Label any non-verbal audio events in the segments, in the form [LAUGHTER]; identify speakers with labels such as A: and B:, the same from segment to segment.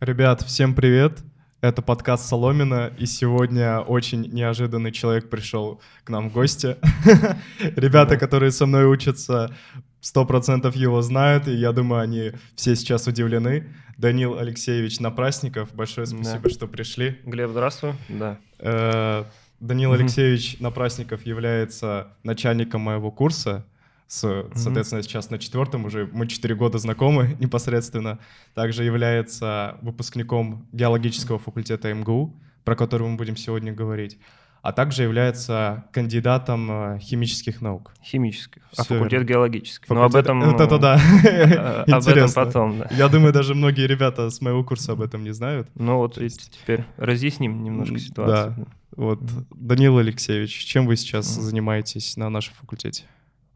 A: Ребят, всем привет! Это подкаст Соломина, и сегодня очень неожиданный человек пришел к нам в гости. [LAUGHS] Ребята, которые со мной учатся, сто процентов его знают, и я думаю, они все сейчас удивлены. Данил Алексеевич Напрасников, большое спасибо, что пришли.
B: Глеб, здравствуй. Да.
A: Э, Данил Алексеевич Напрасников является начальником моего курса, с, соответственно, сейчас на четвертом уже мы четыре года знакомы [LAUGHS] непосредственно. Также является выпускником геологического факультета МГУ, про который мы будем сегодня говорить. А также является кандидатом э, химических наук.
B: Химических. А факультет геологический. Факультет... Ну, об этом...
A: Вот это да. [LAUGHS]
B: Об этом потом, да.
A: Я думаю, даже многие ребята с моего курса об этом не знают.
B: Ну вот теперь разъясним немножко ситуацию.
A: Да. Вот, Данил Алексеевич, чем вы сейчас занимаетесь на нашем факультете?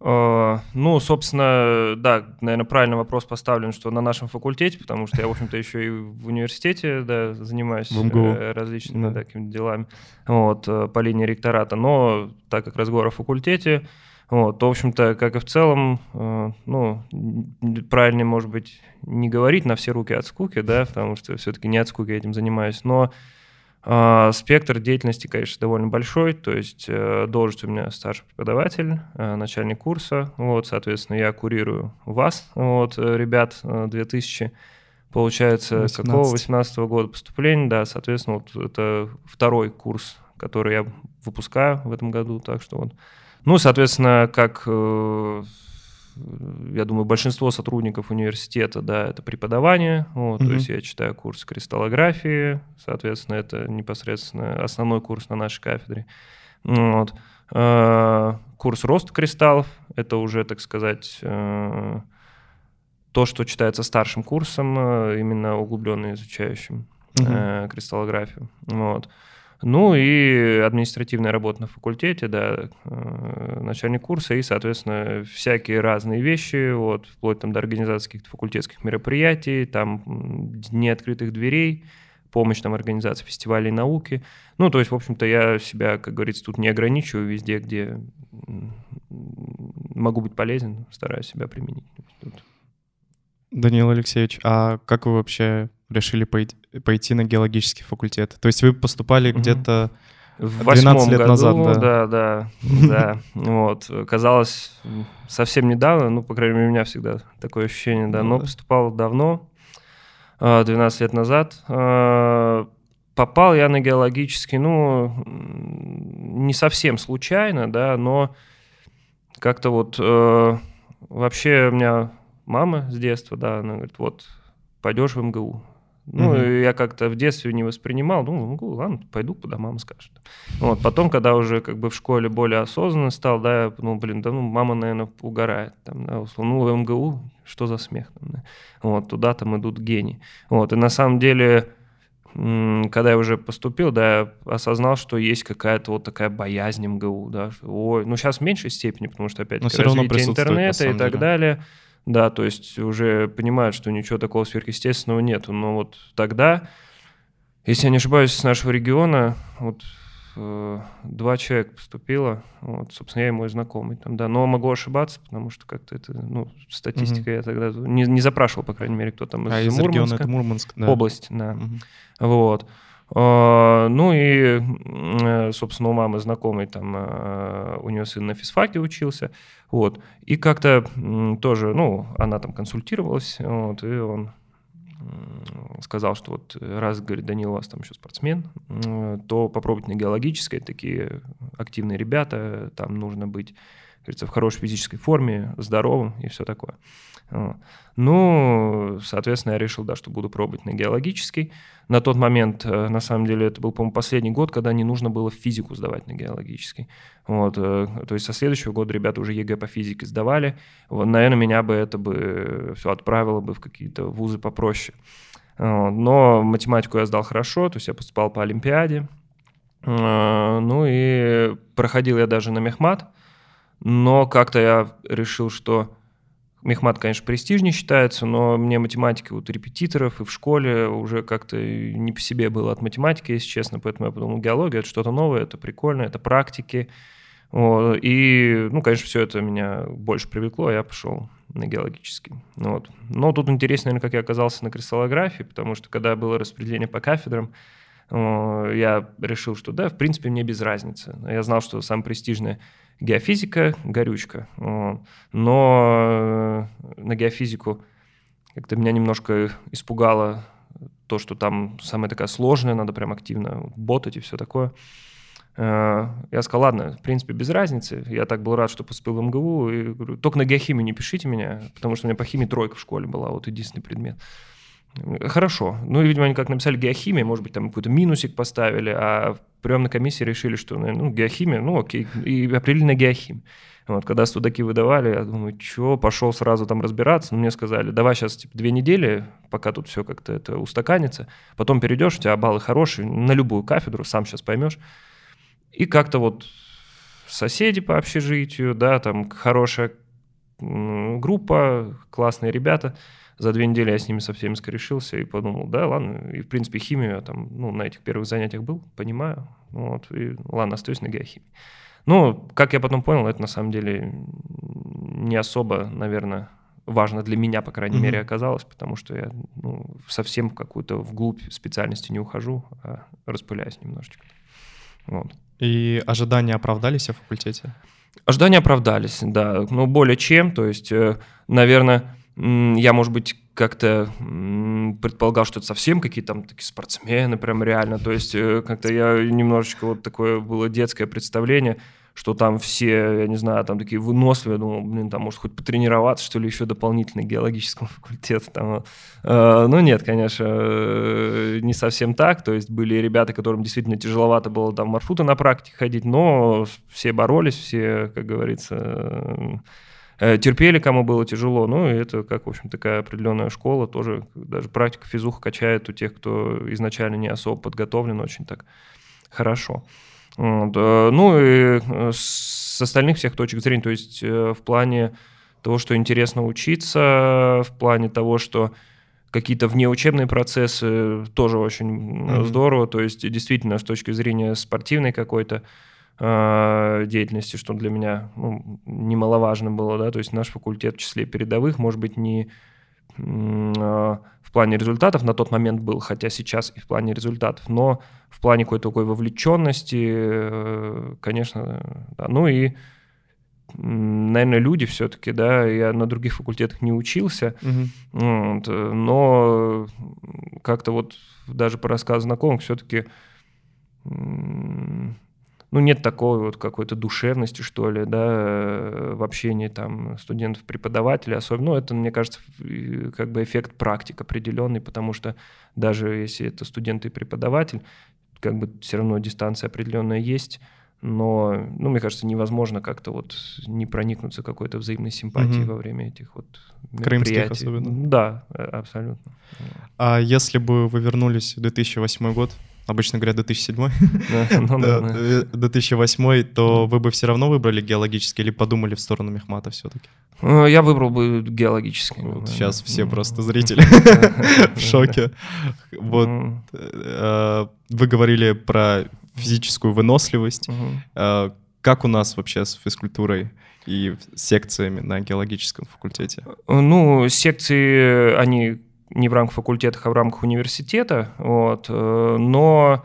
B: А, ну, собственно, да, наверное, правильный вопрос поставлен, что на нашем факультете, потому что я, в общем-то, еще и в университете да, занимаюсь э, различными да. такими делами вот, э, по линии ректората. Но так как разговор о факультете, вот, в общем-то, как и в целом, э, ну, правильнее, может быть, не говорить на все руки от скуки, да, потому что все-таки не от скуки этим занимаюсь, но спектр деятельности, конечно, довольно большой, то есть э, должность у меня старший преподаватель, э, начальник курса, вот, соответственно, я курирую вас, вот, э, ребят, 2000, получается, 18. какого 18 -го года поступления, да, соответственно, вот это второй курс, который я выпускаю в этом году, так что вот. Ну, соответственно, как я думаю, большинство сотрудников университета, да, это преподавание, вот, mm-hmm. то есть я читаю курс кристаллографии, соответственно, это непосредственно основной курс на нашей кафедре, вот. А, курс роста кристаллов, это уже, так сказать, э, то, что читается старшим курсом, э, именно углубленно изучающим mm-hmm. кристаллографию, вот. Ну и административная работа на факультете, да, э, начальник курса и, соответственно, всякие разные вещи, вот, вплоть там до организации каких-то факультетских мероприятий, там дни открытых дверей, помощь там организации фестивалей науки. Ну, то есть, в общем-то, я себя, как говорится, тут не ограничиваю везде, где могу быть полезен, стараюсь себя применить.
A: Данил Алексеевич, а как вы вообще решили пойти, пойти на геологический факультет? То есть вы поступали mm-hmm. где-то в 12 лет
B: году,
A: назад, да?
B: Да, да, да. Вот. Казалось, совсем недавно, ну, по крайней мере, у меня всегда такое ощущение, да, но поступал давно, 12 а, лет назад. А, попал я на геологический, ну, не совсем случайно, да, но как-то вот э, вообще у меня мама с детства, да, она говорит, вот, пойдешь в МГУ, ну, угу. я как-то в детстве не воспринимал, думал, ну, ладно, пойду, куда мама скажет. Вот, потом, когда уже как бы в школе более осознанно стал, да, я подумал, блин, да ну, мама, наверное, угорает. Там, да, условно, ну, в МГУ, что за смех? Там, да? Вот, туда там идут гении. Вот, и на самом деле, когда я уже поступил, да, я осознал, что есть какая-то вот такая боязнь МГУ, да, что, ой, ну, сейчас в меньшей степени, потому что, опять-таки, развитие интернета и так деле. далее – да, то есть уже понимают, что ничего такого сверхъестественного нету. Но вот тогда, если я не ошибаюсь, с нашего региона вот э, два человека поступило, вот, собственно, я и мой знакомый там, да, но могу ошибаться, потому что как-то это, ну, статистика угу. я тогда не, не запрашивал, по крайней мере, кто там из, а из Мурманска. Региона это
A: Мурманск, да.
B: Область, да. Угу. Вот. А, ну и, э, собственно, у мамы знакомый там, э, у нее сын на физфаке учился, вот. И как-то тоже, ну, она там консультировалась, вот, и он сказал, что вот раз, говорит, Данил, у вас там еще спортсмен, то попробуйте на геологической, такие активные ребята, там нужно быть, говорится, в хорошей физической форме, здоровым и все такое. Ну, соответственно, я решил, да, что буду пробовать на геологический. На тот момент, э, на самом деле, это был, по-моему, последний год, когда не нужно было физику сдавать на геологический. Вот, э, то есть со следующего года ребята уже ЕГЭ по физике сдавали. Вот, наверное, меня бы это бы все отправило бы в какие-то вузы попроще. Но математику я сдал хорошо, то есть я поступал по Олимпиаде. Э, ну и проходил я даже на мехмат, но как-то я решил, что Мехмат, конечно, престижнее считается, но мне математика вот репетиторов и в школе уже как-то не по себе было от математики, если честно, поэтому я подумал, геология — это что-то новое, это прикольно, это практики, Вот. И, ну, конечно, все это меня больше привлекло, я пошел на геологический. Вот. Но тут интересно, наверное, как я оказался на кристаллографии, потому что когда было распределение по кафедрам, я решил, что да, в принципе, мне без разницы. Я знал, что самая престижная геофизика – горючка. Но э, на геофизику как-то меня немножко испугало то, что там самая такая сложная, надо прям активно ботать и все такое. Э, я сказал, ладно, в принципе, без разницы. Я так был рад, что поступил в МГУ. И говорю, только на геохимию не пишите меня, потому что у меня по химии тройка в школе была, вот единственный предмет. Хорошо. Ну, видимо, они как написали геохимия, может быть, там какой-то минусик поставили, а в приемной комиссии решили, что, ну, геохимия, ну, окей, и определили на геохимию. Вот, когда судаки выдавали, я думаю, что, пошел сразу там разбираться. Но мне сказали, давай сейчас типа, две недели, пока тут все как-то это устаканится. Потом перейдешь, у тебя баллы хорошие, на любую кафедру, сам сейчас поймешь. И как-то вот соседи по общежитию, да, там хорошая группа, классные ребята. За две недели я с ними со всеми скорешился и подумал, да, ладно, и в принципе химию я там, ну, на этих первых занятиях был, понимаю, вот, и ладно, остаюсь на геохимии. Ну, как я потом понял, это на самом деле не особо, наверное, важно для меня, по крайней mm-hmm. мере, оказалось, потому что я ну, совсем в какую-то вглубь специальности не ухожу, а распыляюсь немножечко.
A: Вот. И ожидания оправдались о факультете?
B: Ожидания оправдались, да, ну более чем, то есть, э, наверное, я, может быть, как-то предполагал, что это совсем какие-то там такие спортсмены, прям реально. То есть э, как-то я немножечко вот такое было детское представление, что там все, я не знаю, там такие выносливые, думал, блин, там может хоть потренироваться, что ли, еще дополнительно геологическому [LAUGHS] факультету. Там. Э, нет, конечно, э, не совсем так. То есть были ребята, которым действительно тяжеловато было там маршруты на практике ходить, но все боролись, все, как говорится, Э, терпели, кому было тяжело. Ну, и это как, в общем, такая определенная школа, тоже даже практика физуха качает у тех, кто изначально не особо подготовлен, очень так хорошо. Вот. Э, ну, и э, с остальных всех точек зрения, то есть в плане того, что интересно учиться, в плане того, что какие-то внеучебные процессы тоже очень mm-hmm. здорово, то есть действительно с точки зрения спортивной какой-то, Э, деятельности, что для меня ну, немаловажно было, да, то есть наш факультет в числе передовых, может быть, не э, в плане результатов на тот момент был, хотя сейчас и в плане результатов, но в плане какой-то такой вовлеченности, э, конечно, да. ну и наверное, люди все-таки, да, я на других факультетах не учился, угу. вот, но как-то вот даже по рассказу знакомых все-таки ну, нет такой вот какой-то душевности, что ли, да, э, в общении там студентов-преподавателей особенно. Ну, это, мне кажется, как бы эффект практик определенный, потому что даже если это студент и преподаватель, как бы все равно дистанция определенная есть, но, ну, мне кажется, невозможно как-то вот не проникнуться какой-то взаимной симпатией угу. во время этих вот
A: Крымских особенно.
B: Да, э, абсолютно.
A: А если бы вы вернулись в 2008 год, обычно говорят 2007, ну, да, 2008, э, то вы бы все равно выбрали геологический или подумали в сторону мехмата все-таки?
B: Э, я выбрал бы геологический.
A: Вот сейчас все просто зрители [LAUGHS] в шоке. Вот э, вы говорили про физическую выносливость. Как у нас вообще с физкультурой? и секциями на геологическом факультете?
B: Ну, секции, они не в рамках факультета, а в рамках университета. Вот. Э, но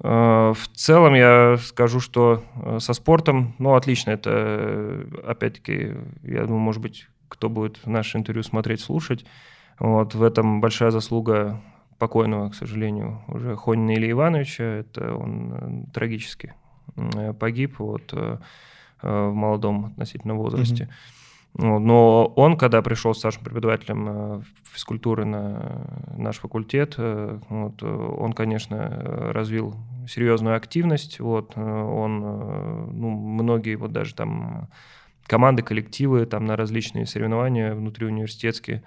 B: э, в целом я скажу, что э, со спортом, ну, отлично. Это, опять-таки, я думаю, может быть, кто будет наше интервью смотреть, слушать. Вот. В этом большая заслуга покойного, к сожалению, уже Хонина Илья Ивановича. Это он трагически погиб вот, в молодом относительно возрасте. Mm-hmm. Но он, когда пришел старшим преподавателем э, физкультуры на наш факультет, э, вот, он, конечно, развил серьезную активность. Вот, он, ну, многие вот даже там команды, коллективы там на различные соревнования внутри университетские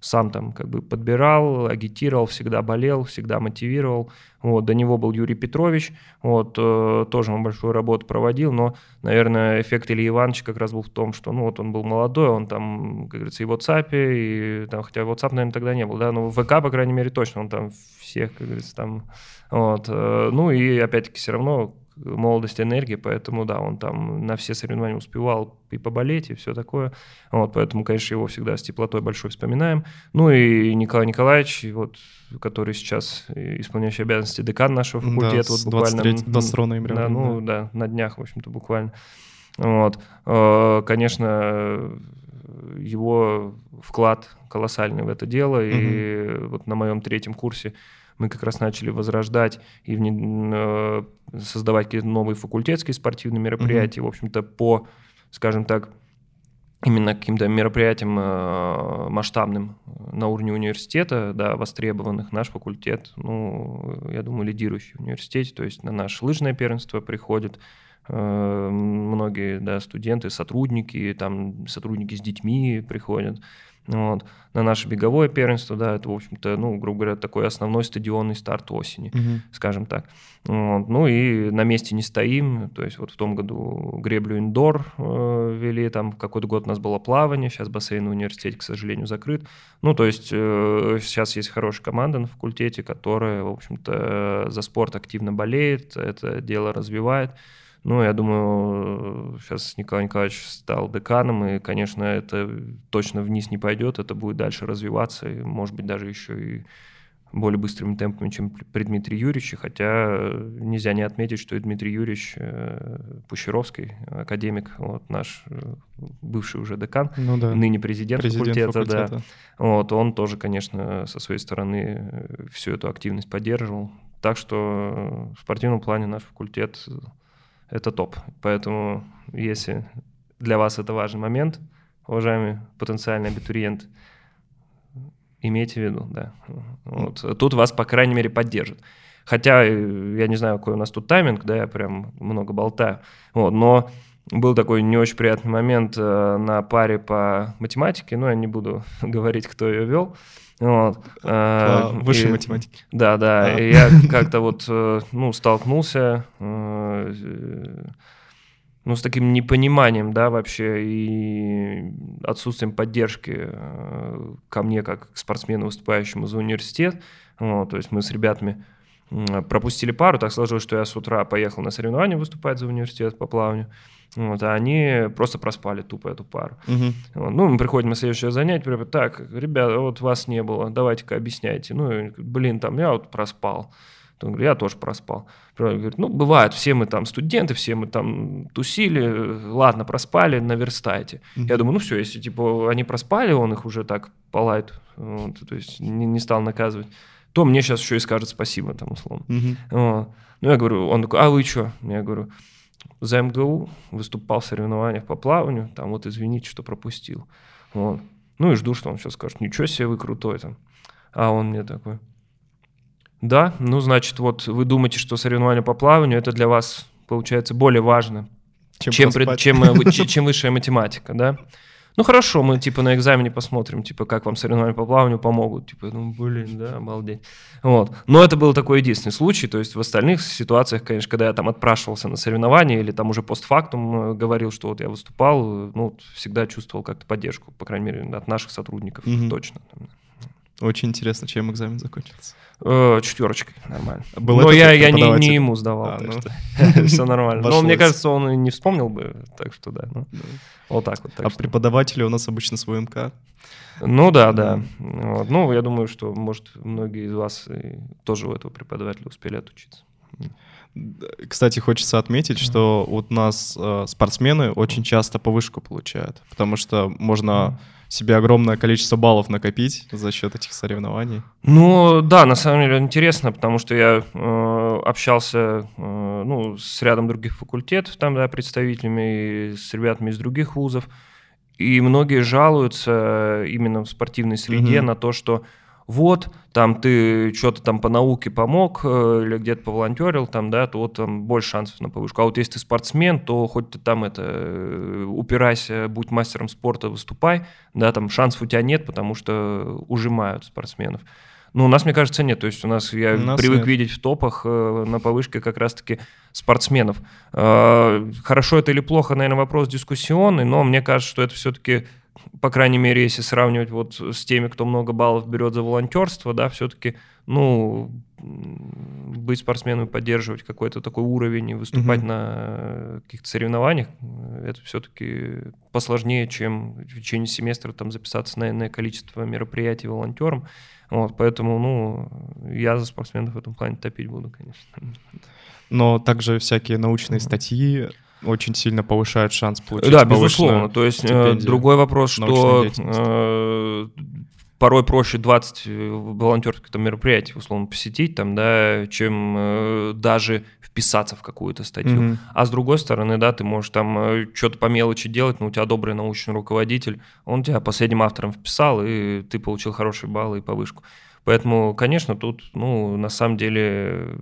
B: сам там как бы подбирал, агитировал, всегда болел, всегда мотивировал. Вот, до него был Юрий Петрович, вот, э, тоже он большую работу проводил, но, наверное, эффект Ильи Ивановича как раз был в том, что, ну, вот он был молодой, он там, как говорится, и в WhatsApp, и там, хотя WhatsApp, наверное, тогда не был, да, но в ВК, по крайней мере, точно, он там всех, как говорится, там, вот, э, ну, и опять-таки все равно молодость, энергия, поэтому, да, он там на все соревнования успевал и поболеть, и все такое. Вот, поэтому, конечно, его всегда с теплотой большой вспоминаем. Ну и Николай Николаевич, вот, который сейчас исполняющий обязанности декан нашего факультета,
A: да,
B: вот буквально...
A: 23, 22 ноября.
B: Да, ну да. да, на днях, в общем-то, буквально. Вот. Э, конечно, его вклад колоссальный в это дело, mm-hmm. и вот на моем третьем курсе мы как раз начали возрождать и вне, э, создавать какие-то новые факультетские спортивные мероприятия, mm-hmm. в общем-то, по, скажем так, именно каким-то мероприятиям э, масштабным на уровне университета, да, востребованных, наш факультет, ну, я думаю, лидирующий в университете, то есть на наше лыжное первенство приходят э, многие, да, студенты, сотрудники, там, сотрудники с детьми приходят, вот. На наше беговое первенство, да, это, в общем-то, ну, грубо говоря, такой основной стадионный старт осени, угу. скажем так. Вот. Ну и на месте не стоим, то есть вот в том году греблю индор э, вели, там какой-то год у нас было плавание, сейчас бассейн в университете, к сожалению, закрыт. Ну, то есть э, сейчас есть хорошая команда на факультете, которая, в общем-то, за спорт активно болеет, это дело развивает. Ну, я думаю, сейчас Николай Николаевич стал деканом, и, конечно, это точно вниз не пойдет, это будет дальше развиваться, и, может быть, даже еще и более быстрыми темпами, чем при Дмитрии Юрьевиче, хотя нельзя не отметить, что и Дмитрий Юрьевич э, Пущеровский, академик, вот наш э, бывший уже декан, ну, да. ныне президент, президент факультета, факультета, да, вот, он тоже, конечно, со своей стороны э, всю эту активность поддерживал. Так что в спортивном плане наш факультет это топ. Поэтому, если для вас это важный момент, уважаемый потенциальный абитуриент, имейте в виду, да. Вот. Тут вас, по крайней мере, поддержат. Хотя я не знаю, какой у нас тут тайминг, да, я прям много болтаю. Вот, но был такой не очень приятный момент э, на паре по математике, но я не буду [LAUGHS] говорить, кто ее вел. Вот.
A: По э, высшей и, математике.
B: Да, да. А. И я как-то вот, э, ну, столкнулся э, ну, с таким непониманием, да, вообще, и отсутствием поддержки ко мне, как к спортсмену, выступающему за университет. Вот, то есть мы с ребятами пропустили пару, так сложилось, что я с утра поехал на соревнования выступать за университет по плаванию. Вот, а они просто проспали тупо эту пару. Угу. Вот, ну, мы приходим на следующее занятие, прям, так, ребята, вот вас не было, давайте-ка объясняйте. Ну, блин, там, я вот проспал. Он говорит, я тоже проспал. Говорит, ну, бывает, все мы там студенты, все мы там тусили, ладно, проспали, наверстайте. Mm-hmm. Я думаю, ну все, если типа они проспали, он их уже так полает, вот, то есть не, не стал наказывать, то мне сейчас еще и скажет спасибо, там, условно. Mm-hmm. Вот. Ну, я говорю, он такой, а вы что? Я говорю, за МГУ выступал в соревнованиях по плаванию, там вот извините, что пропустил. Вот. Ну и жду, что он сейчас скажет, ничего себе, вы крутой там. А он мне такой, да, ну значит, вот вы думаете, что соревнования по плаванию, это для вас, получается, более важно, чем, чем, пред, чем, э, [LAUGHS] чем высшая математика, да? Ну хорошо, мы типа на экзамене посмотрим, типа как вам соревнования по плаванию помогут. Типа, ну блин, да, обалдеть. Вот. Но это был такой единственный случай, то есть в остальных ситуациях, конечно, когда я там отпрашивался на соревнования или там уже постфактум э, говорил, что вот я выступал, ну всегда чувствовал как-то поддержку, по крайней мере, от наших сотрудников угу. точно.
A: Очень интересно, чем экзамен закончился.
B: Э, четверочкой, нормально. Был Но я, я не, не ему сдавал, а, так ну. что [LAUGHS] все нормально. Но мне кажется, он и не вспомнил бы, так что да. Ну, вот так вот. Так
A: а что. преподаватели у нас обычно свой МК.
B: Ну да, да. Вот. Ну, я думаю, что, может, многие из вас тоже у этого преподавателя успели отучиться.
A: Кстати, хочется отметить, что у нас э, спортсмены очень часто повышку получают, потому что можно себе огромное количество баллов накопить за счет этих соревнований.
B: Ну да, на самом деле интересно, потому что я э, общался э, ну, с рядом других факультетов, там, да, представителями, с ребятами из других вузов, и многие жалуются именно в спортивной среде mm-hmm. на то, что вот, там ты что-то там по науке помог э, или где-то поволонтерил, там, да, то вот там больше шансов на повышку. А вот если ты спортсмен, то хоть ты там это э, упирайся, будь мастером спорта, выступай, да, там шансов у тебя нет, потому что ужимают спортсменов. Ну, у нас, мне кажется, нет. То есть у нас, я у нас привык нет. видеть в топах э, на повышке как раз-таки спортсменов. Э, хорошо это или плохо, наверное, вопрос дискуссионный, но мне кажется, что это все-таки по крайней мере, если сравнивать вот с теми, кто много баллов берет за волонтерство, да, все-таки, ну, быть спортсменом и поддерживать какой-то такой уровень и выступать mm-hmm. на каких-то соревнованиях, это все-таки посложнее, чем в течение семестра там записаться на иное количество мероприятий волонтером. Вот, поэтому, ну, я за спортсменов в этом плане топить буду, конечно.
A: Но также всякие научные статьи очень сильно повышают шанс получить
B: Да, безусловно. То есть э, другой вопрос, что э, порой проще 20 э, волонтерских там, мероприятий, условно, посетить, там, да, чем э, даже вписаться в какую-то статью. Mm-hmm. А с другой стороны, да, ты можешь там э, что-то по мелочи делать, но у тебя добрый научный руководитель, он тебя последним автором вписал, и ты получил хорошие баллы и повышку. Поэтому, конечно, тут, ну, на самом деле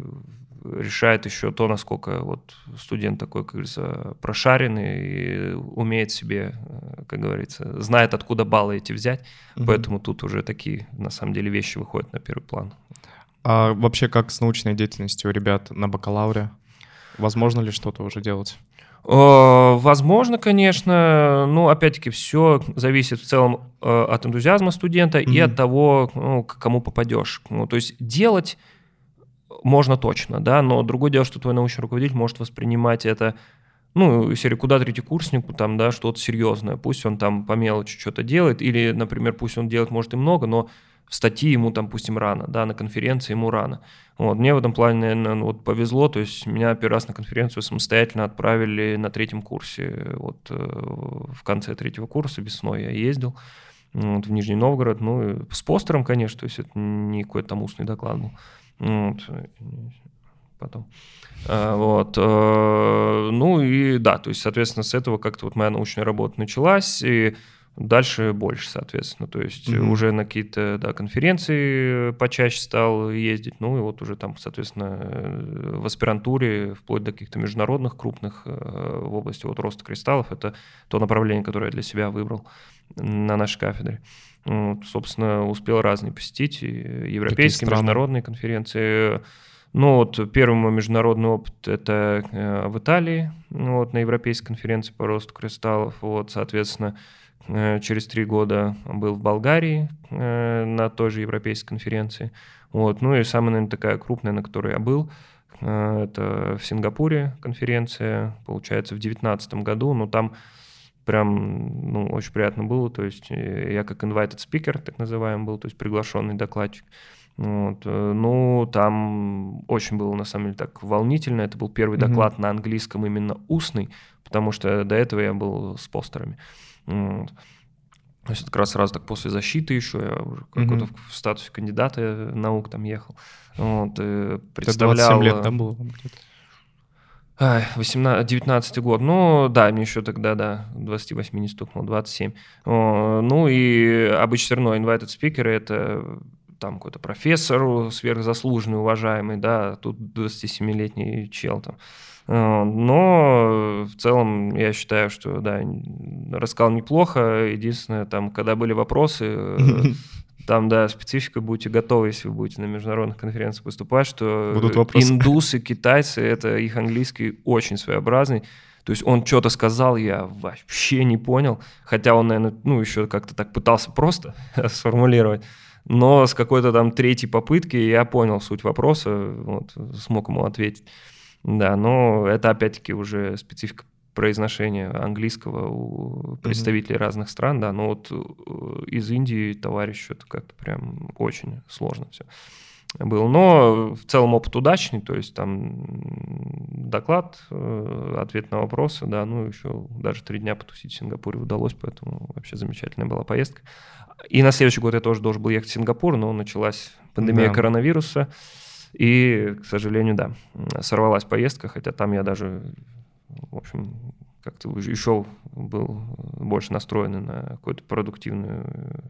B: решает еще то, насколько вот студент такой, как говорится, прошаренный и умеет себе, э, как говорится, знает, откуда баллы эти взять. Угу. Поэтому тут уже такие, на самом деле, вещи выходят на первый план.
A: А вообще как с научной деятельностью у ребят на бакалавре? Возможно ли что-то уже делать?
B: Возможно, конечно, но опять-таки все зависит в целом э, от энтузиазма студента mm-hmm. и от того, ну, к кому попадешь. Ну, то есть делать можно точно, да, но другое дело, что твой научный руководитель может воспринимать это, ну, серии куда третьекурснику, там, да, что-то серьезное, пусть он там по мелочи что-то делает, или, например, пусть он делает, может, и много, но в статье ему там, пустим, рано, да, на конференции ему рано. Вот, мне в этом плане, наверное, ну, вот повезло, то есть меня первый раз на конференцию самостоятельно отправили на третьем курсе, вот э, в конце третьего курса весной я ездил, вот, в Нижний Новгород, ну, с постером, конечно, то есть это не какой-то там устный доклад был. Вот. Потом. А, вот. Э, ну и да, то есть, соответственно, с этого как-то вот моя научная работа началась, и дальше больше, соответственно. То есть mm-hmm. уже на какие-то да, конференции почаще стал ездить, ну и вот уже там, соответственно, в аспирантуре, вплоть до каких-то международных крупных э, в области вот роста кристаллов, это то направление, которое я для себя выбрал на нашей кафедре. Вот, собственно, успел разные посетить, европейские, международные конференции. Ну вот первый мой международный опыт это э, в Италии, вот на европейской конференции по росту кристаллов. Вот, соответственно, э, через три года был в Болгарии э, на той же европейской конференции. Вот, ну и самая, наверное, такая крупная, на которой я был, это в Сингапуре конференция, получается, в 2019 году. Но там прям, ну, очень приятно было, то есть э, я как invited speaker, так называемый был, то есть приглашенный докладчик. Вот. Э, ну, там очень было, на самом деле, так волнительно. Это был первый mm-hmm. доклад на английском именно устный, потому что до этого я был с постерами. Вот. То есть это как раз сразу так после защиты еще, я уже mm-hmm. в статусе кандидата наук там ехал. Вот, представлял...
A: Это 27 лет там было где-то?
B: 18, 19 год. Ну, да, мне еще тогда, да, 28 не стукнул, 27. О, ну, и обычно все равно invited speaker это там какой-то профессор сверхзаслуженный, уважаемый, да, тут 27-летний чел там. Но в целом я считаю, что, да, рассказал неплохо. Единственное, там, когда были вопросы, [LAUGHS] Там, да, специфика, будете готовы, если вы будете на международных конференциях выступать, что
A: Будут вопросы.
B: индусы, китайцы, это их английский очень своеобразный. То есть он что-то сказал, я вообще не понял, хотя он, наверное, ну, еще как-то так пытался просто [LAUGHS] сформулировать. Но с какой-то там третьей попытки я понял суть вопроса, вот, смог ему ответить. Да, но это опять-таки уже специфика произношения английского у представителей mm-hmm. разных стран, да, но вот э, из Индии товарищ это как-то прям очень сложно все был. Но в целом опыт удачный, то есть там доклад, э, ответ на вопросы, да, ну еще даже три дня потусить в Сингапуре удалось, поэтому вообще замечательная была поездка. И на следующий год я тоже должен был ехать в Сингапур, но началась пандемия да. коронавируса, и, к сожалению, да, сорвалась поездка, хотя там я даже в общем, как-то еще был больше настроен на какое-то продуктивное,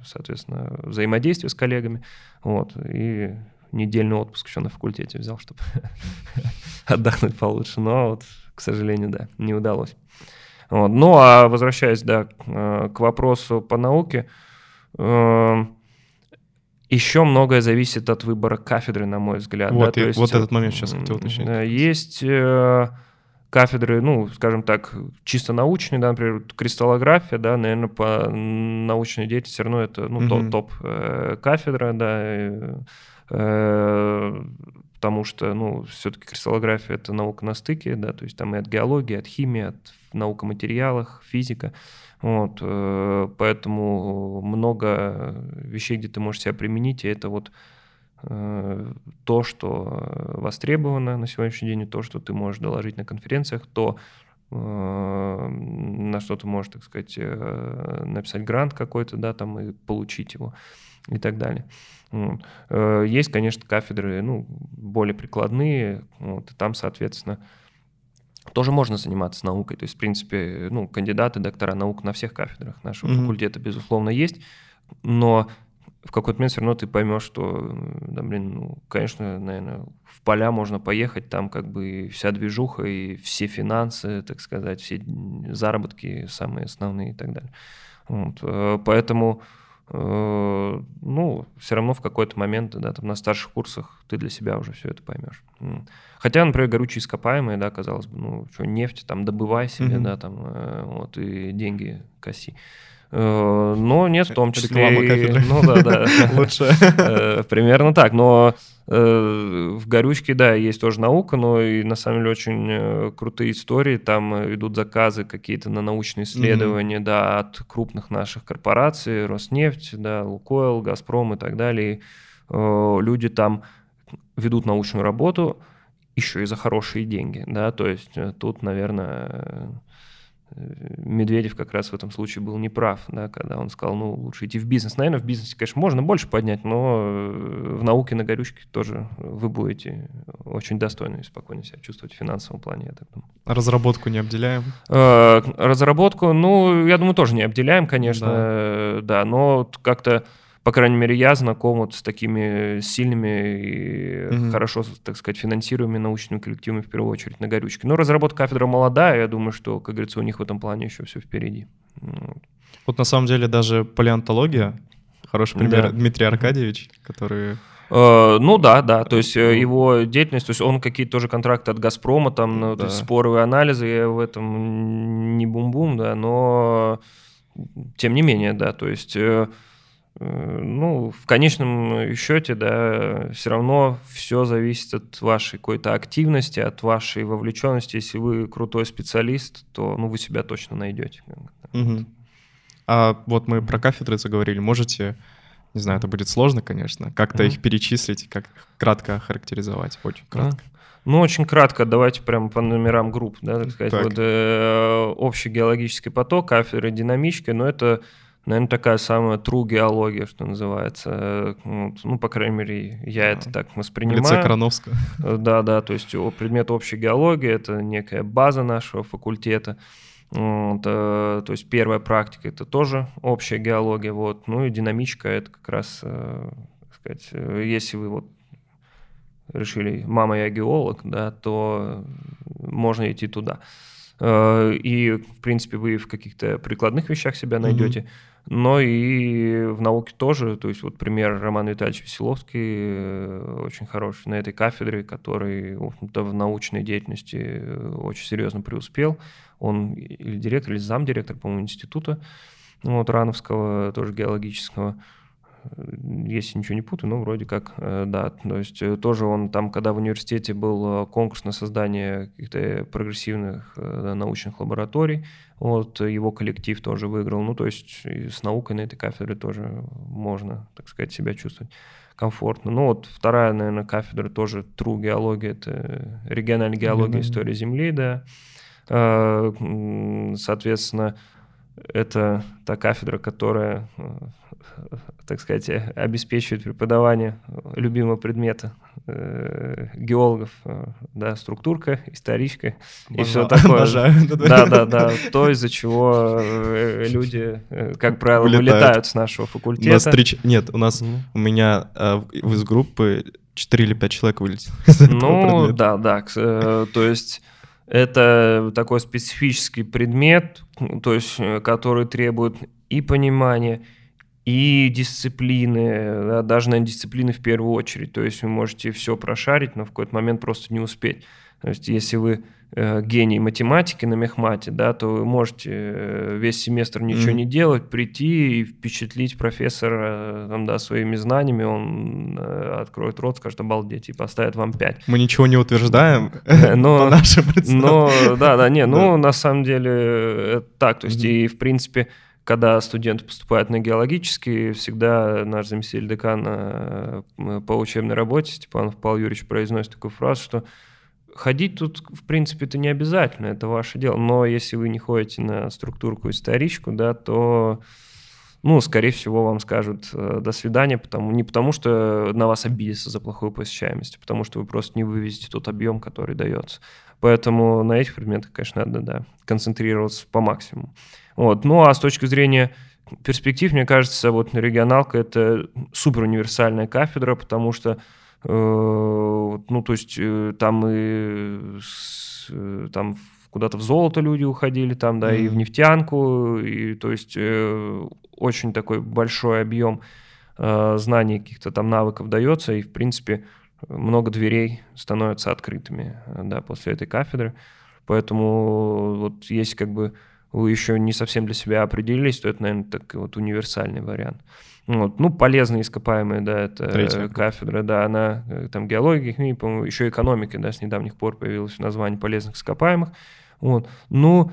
B: соответственно, взаимодействие с коллегами. Вот, и недельный отпуск еще на факультете взял, чтобы [LAUGHS] отдохнуть получше. Но вот, к сожалению, да, не удалось. Вот. Ну, а возвращаясь, да, к вопросу по науке, эм, еще многое зависит от выбора кафедры, на мой взгляд.
A: Вот,
B: да?
A: и, есть, вот этот момент сейчас хотел уточнить.
B: Есть э, кафедры, ну, скажем так, чисто научные, да, например, кристаллография, да, наверное, по научной деятельности все равно это, ну, mm-hmm. топ, топ э, кафедра, да, э, э, потому что, ну, все-таки кристаллография — это наука на стыке, да, то есть там и от геологии, от химии, от наука о материалах, физика. Вот, э, поэтому много вещей, где ты можешь себя применить, и это вот э, то, что востребовано на сегодняшний день, и то, что ты можешь доложить на конференциях, то, э, на что ты можешь, так сказать, написать грант какой-то, да, там и получить его и так далее. Есть, конечно, кафедры, ну, более прикладные, вот, и там, соответственно, тоже можно заниматься наукой. То есть, в принципе, ну, кандидаты, доктора наук на всех кафедрах нашего mm-hmm. факультета, безусловно, есть. Но в какой-то момент все равно ты поймешь, что, да, блин, ну, конечно, наверное, в поля можно поехать, там как бы вся движуха и все финансы, так сказать, все заработки самые основные и так далее. Вот. Э, поэтому Э, ну, все равно в какой-то момент, да, там на старших курсах ты для себя уже все это поймешь. Хотя, например, горючие ископаемые, да, казалось бы, ну, что, нефть там добывай себе, mm-hmm. да, там, э, вот, и деньги коси. Э, но нет, в том числе... Реклама ну да, да. [LAUGHS] Лучше. Примерно так. Но в «Горючке», да, есть тоже наука, но и на самом деле очень крутые истории. Там идут заказы какие-то на научные исследования, mm-hmm. да, от крупных наших корпораций, Роснефть, да, Лукойл, Газпром и так далее. Люди там ведут научную работу еще и за хорошие деньги, да, то есть тут, наверное, Медведев как раз в этом случае был неправ, да, когда он сказал, ну, лучше идти в бизнес. Наверное, в бизнесе, конечно, можно больше поднять, но э, в науке на горючке тоже вы будете очень достойно и спокойно себя чувствовать в финансовом плане, я так думаю.
A: Разработку не обделяем?
B: Э, разработку, ну, я думаю, тоже не обделяем, конечно, да, да но как-то по крайней мере, я знаком вот с такими сильными и mm-hmm. хорошо, так сказать, финансируемыми научными коллективами, в первую очередь, на горючке. Но разработка кафедра молодая, я думаю, что, как говорится, у них в этом плане еще все впереди.
A: Вот на самом деле даже палеонтология, хороший пример, да. Дмитрий Аркадьевич, который...
B: Uh, ну да, да, то есть uh, его деятельность, то есть он какие-то тоже контракты от Газпрома, там, ну, да. есть споровые анализы, я в этом не бум-бум, да, но тем не менее, да, то есть э, Э, ну, в конечном счете, да, все равно все зависит от вашей какой-то активности, от вашей вовлеченности. Если вы крутой специалист, то ну, вы себя точно найдете.
A: Угу. А вот мы про кафедры заговорили. Можете, не знаю, это будет сложно, конечно, как-то угу. их перечислить, как кратко характеризовать, очень кратко.
B: Ну, очень кратко, давайте прямо по номерам групп, да, так сказать. Так. Вот э, общий геологический поток, кафедры динамички, но это наверное, такая самая true геология, что называется. Ну, по крайней мере, я это так воспринимаю.
A: В лице Крановского.
B: Э, да, да, то есть предмет общей геологии — это некая база нашего факультета. Вот, э, то есть первая практика — это тоже общая геология. Вот. Ну и динамичка — это как раз, э, сказать, если вы вот решили «мама, я геолог», да, то можно идти туда. И, в принципе, вы в каких-то прикладных вещах себя найдете. Mm-hmm но и в науке тоже. То есть вот пример Роман Витальевич Веселовский э, очень хороший на этой кафедре, который в научной деятельности э, очень серьезно преуспел. Он или директор, или замдиректор, по-моему, института вот, Рановского, тоже геологического если ничего не путаю, ну, вроде как, э, да. То есть э, тоже он там, когда в университете был э, конкурс на создание каких-то прогрессивных научных лабораторий, вот его коллектив тоже выиграл. Ну, то есть с наукой на этой кафедре тоже можно, так сказать, себя чувствовать комфортно. Ну, вот вторая, наверное, кафедра тоже true геология, это региональная геология, история Земли, да. Соответственно, это та кафедра, которая [LAUGHS] так сказать, обеспечивает преподавание любимого предмета э, геологов, э, да, структурка, историчка и все [LAUGHS] такое. Обожаю. [LAUGHS] Да, да, да. То, из-за чего э, люди, как правило, вылетают, вылетают с нашего факультета. У
A: нас три... Нет, у нас, mm-hmm. у меня из группы 4 или 5 человек вылетело.
B: Ну, да, да. То есть это такой специфический предмет, то есть который требует и понимания, и дисциплины, да, даже на дисциплины в первую очередь. То есть вы можете все прошарить, но в какой-то момент просто не успеть. То есть если вы э, гений математики на мехмате, да, то вы можете э, весь семестр ничего mm. не делать, прийти и впечатлить профессора там, да, своими знаниями, он э, откроет рот, скажет обалдеть и поставит вам 5.
A: Мы ничего не утверждаем [LAUGHS]
B: но, [LAUGHS] по нашим Но, да, да, не, ну, на самом деле так, то есть и, в принципе, когда студенты поступают на геологический, всегда наш заместитель декана по учебной работе, Степанов Павел Юрьевич, произносит такую фразу, что ходить тут, в принципе, это не обязательно, это ваше дело. Но если вы не ходите на структурку историчку, да, то, ну, скорее всего, вам скажут э, до свидания, потому, не потому, что на вас обидятся за плохую посещаемость, а потому что вы просто не вывезете тот объем, который дается. Поэтому на этих предметах, конечно, надо, да, концентрироваться по максимуму. Вот. Ну, а с точки зрения перспектив, мне кажется, вот регионалка — это супер универсальная кафедра, потому что Э, ну, то есть э, там и э, там куда-то в золото люди уходили, там, да, mm-hmm. и в нефтянку, и то есть очень такой большой объем знаний, каких-то там навыков дается, и, в принципе, много дверей становятся открытыми, да, после этой кафедры. Поэтому вот есть как бы вы еще не совсем для себя определились, то это, наверное, так вот универсальный вариант. Вот. Ну, полезные ископаемые, да, это Третья. кафедра, да, она э, там геология, химия, по-моему, еще экономика, да, с недавних пор появилось название полезных ископаемых. Вот. Ну,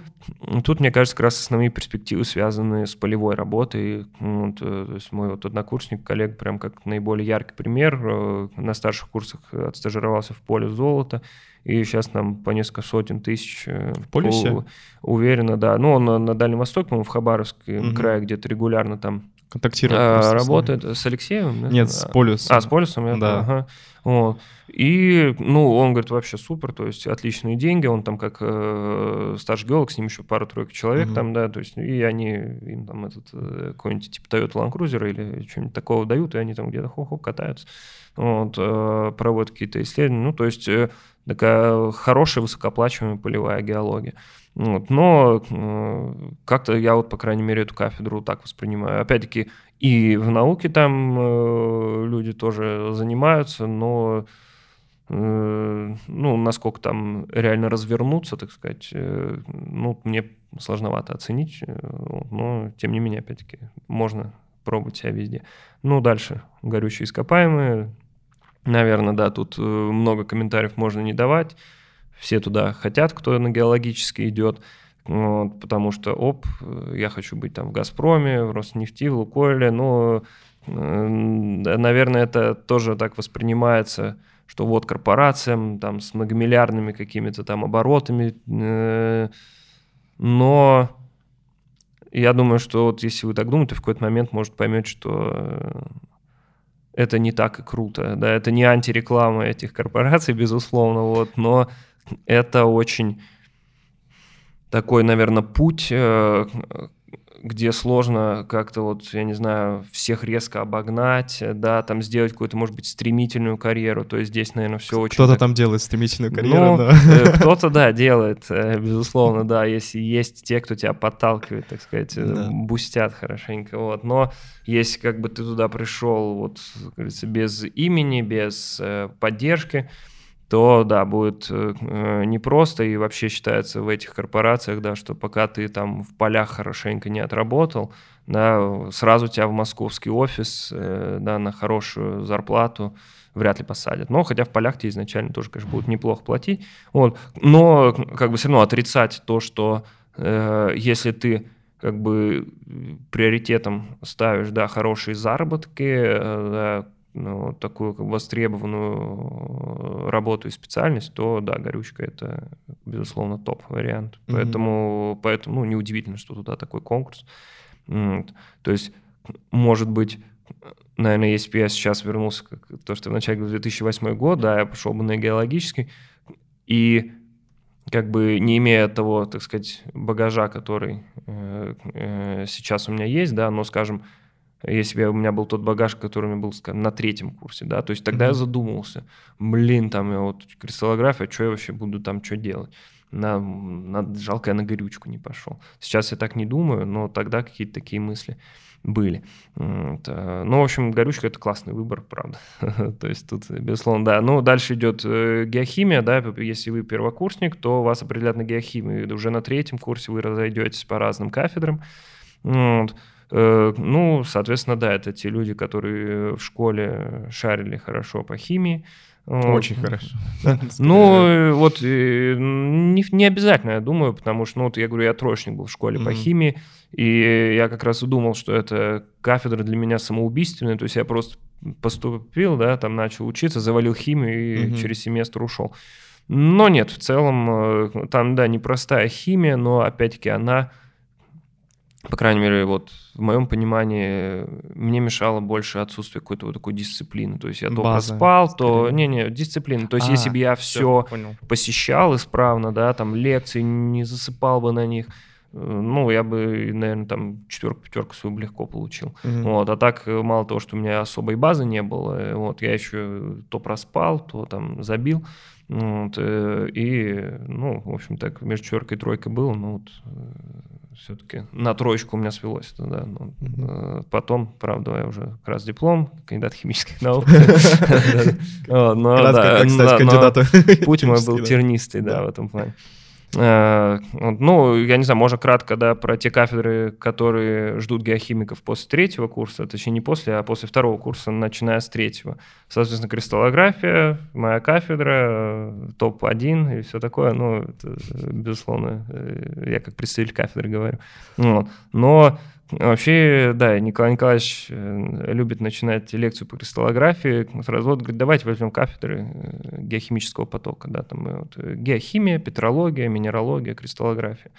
B: тут, мне кажется, как раз основные перспективы связаны с полевой работой. Вот, э, то есть мой вот однокурсник, коллега, прям как наиболее яркий пример, э, на старших курсах отстажировался в поле золота, и сейчас нам по несколько сотен тысяч.
A: В полюсе?
B: Уверенно, да. Ну, он на, на Дальнем Востоке, по-моему, в Хабаровске угу. крае где-то регулярно там
A: контактирует.
B: А, работает с, с Алексеем?
A: Нет, с Полюсом.
B: А, с Полюсом?
A: Да.
B: Ага. Вот. И, ну, он говорит, вообще супер, то есть отличные деньги, он там как э, старший геолог, с ним еще пару-тройку человек угу. там, да, то есть, и они им там этот, э, какой-нибудь типа Toyota Land Cruiser или что-нибудь такого дают, и они там где-то хо-хо катаются, вот, э, проводят какие-то исследования, ну, то есть э, такая хорошая, высокооплачиваемая полевая геология. Вот. Но э, как-то я вот, по крайней мере, эту кафедру так воспринимаю. Опять-таки, и в науке там э, люди тоже занимаются, но э, ну, насколько там реально развернуться, так сказать, э, ну, мне сложновато оценить, но, тем не менее, опять-таки, можно пробовать себя везде. Ну, дальше, горючие ископаемые, наверное, да, тут много комментариев можно не давать, все туда хотят, кто на геологический идет, вот, потому что, оп, я хочу быть там в «Газпроме», в «Роснефти», в «Лукойле», но, э, наверное, это тоже так воспринимается, что вот корпорациям там с многомиллиардными какими-то там оборотами, э, но я думаю, что вот если вы так думаете, в какой-то момент, может, поймете, что э, это не так и круто, да, это не антиреклама этих корпораций, [LAUGHS] безусловно, вот, но это очень такой, наверное, путь, э, где сложно как-то вот, я не знаю, всех резко обогнать, да, там сделать какую-то, может быть, стремительную карьеру. То есть здесь, наверное, все очень...
A: Кто-то так... там делает стремительную карьеру,
B: ну,
A: да.
B: Э, [LAUGHS] кто-то, да, делает, э, безусловно, да, если есть те, кто тебя подталкивает, так сказать, да. бустят хорошенько, вот. Но если как бы ты туда пришел, вот, как говорится, без имени, без поддержки, то да, будет э, непросто и вообще считается в этих корпорациях, да, что пока ты там в полях хорошенько не отработал, да, сразу тебя в московский офис, э, да, на хорошую зарплату вряд ли посадят. Но хотя в полях тебе изначально тоже, конечно, будут неплохо платить. Вот. Но как бы все равно отрицать то, что э, если ты как бы приоритетом ставишь, да, хорошие заработки, э, да, ну, такую как бы востребованную работу и специальность, то да, горючка это, безусловно, топ-вариант. Mm-hmm. Поэтому, поэтому ну, неудивительно, что туда такой конкурс. Вот. То есть, может быть, наверное, если бы я сейчас вернулся, как то, что в начале 2008 год, да, я пошел бы на геологический, и как бы не имея того, так сказать, багажа, который э, э, сейчас у меня есть, да, но, скажем, если бы у меня был тот багаж, который у меня был, скажем, на третьем курсе, да, то есть тогда mm-hmm. я задумался, блин, там я вот кристаллография, что я вообще буду там что делать? На, на, жалко, я на горючку не пошел. Сейчас я так не думаю, но тогда какие-то такие мысли были. Ну, в общем, горючка — это классный выбор, правда. [LAUGHS] то есть тут, безусловно, да. Ну, дальше идет геохимия, да, если вы первокурсник, то вас определят на геохимию. Уже на третьем курсе вы разойдетесь по разным кафедрам. Вот. Ну, соответственно, да, это те люди, которые в школе шарили хорошо по химии,
A: очень [LAUGHS] вот. хорошо.
B: Ну, вот не, не обязательно, я думаю, потому что, ну, вот я говорю, я троечник был в школе mm-hmm. по химии, и я как раз и думал, что это кафедра для меня самоубийственная, то есть я просто поступил, да, там начал учиться, завалил химию и mm-hmm. через семестр ушел. Но нет, в целом, э, там, да, непростая химия, но, опять-таки, она по крайней мере, вот в моем понимании, мне мешало больше отсутствие какой-то вот такой дисциплины. То есть я то База, проспал, то... Не-не, дисциплина. То есть а, если бы я все, все посещал исправно, да, там лекции не засыпал бы на них, э, ну, я бы, наверное, там четверку-пятерку свою бы легко получил. Mm-hmm. Вот, а так, э, мало того, что у меня особой базы не было, э, вот, я еще то проспал, то там забил. Вот, и, ну, в общем, так между четверкой и тройкой был, ну, вот, все-таки на троечку у меня свелось. Это, да. Но, mm-hmm. Потом, правда, я уже как раз диплом, кандидат химических наук. [LAUGHS] Путь мой был тернистый, да, в этом плане. Э, ну, я не знаю, можно кратко, да, про те кафедры, которые ждут геохимиков после третьего курса, точнее не после, а после второго курса, начиная с третьего. Соответственно, кристаллография, моя кафедра, топ-1 и все такое, ну, это, безусловно, э, я как представитель кафедры говорю. Вот. Но Вообще, да, Николай Николаевич э, любит начинать лекцию по кристаллографии. Сразу вот говорит, давайте возьмем кафедры э, геохимического потока. Да, там вот, э, геохимия, петрология, минералогия, кристаллография.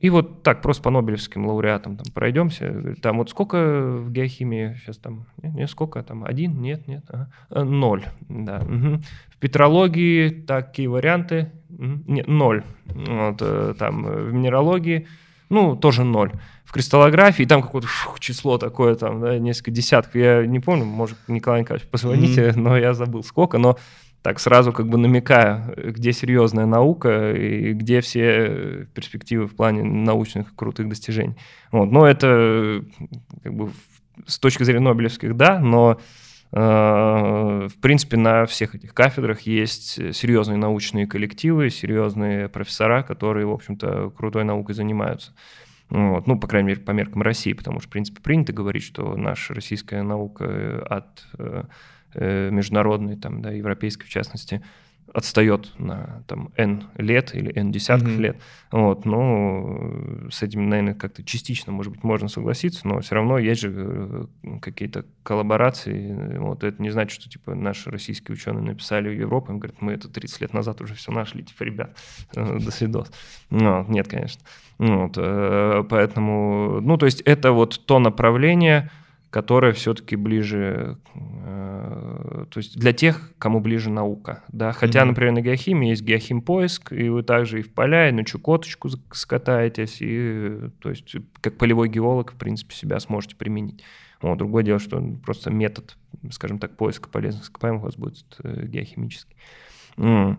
B: И вот так, просто по Нобелевским лауреатам там пройдемся. Там вот сколько в геохимии сейчас там? Нет, нет сколько там? Один? Нет, нет. Ага. Ноль. Да. Угу. В петрологии такие варианты. Нет, ноль. Вот, там в минералогии, ну, тоже ноль кристаллографии, там какое-то число такое, там, да, несколько десятков. Я не помню, может, Николай Николаевич, позвоните, mm-hmm. но я забыл сколько, но так сразу как бы намекая, где серьезная наука и где все перспективы в плане научных крутых достижений. Вот. Но это как бы с точки зрения Нобелевских, да, но э, в принципе на всех этих кафедрах есть серьезные научные коллективы, серьезные профессора, которые, в общем-то, крутой наукой занимаются. Вот. Ну, по крайней мере, по меркам России, потому что, в принципе, принято говорить, что наша российская наука э, от э, э, международной, там, да, европейской в частности, отстает на там N лет или N десятков mm-hmm. лет. Вот, ну, с этим, наверное, как-то частично, может быть, можно согласиться, но все равно есть же э, какие-то коллаборации. Вот это не значит, что типа наши российские ученые написали в Европу, им говорят, мы это 30 лет назад уже все нашли, типа, ребят, [LAUGHS] до свидос. Ну, нет, конечно. Вот, э, поэтому, ну, то есть это вот то направление, которая все-таки ближе, э, то есть для тех, кому ближе наука, да, хотя, mm-hmm. например, на геохимии есть геохимпоиск, и вы также и в поля, и на Чукоточку скатаетесь, и, то есть, как полевой геолог, в принципе, себя сможете применить. Вот, другое дело, что просто метод, скажем так, поиска полезных ископаемых у вас будет э, геохимический. Mm.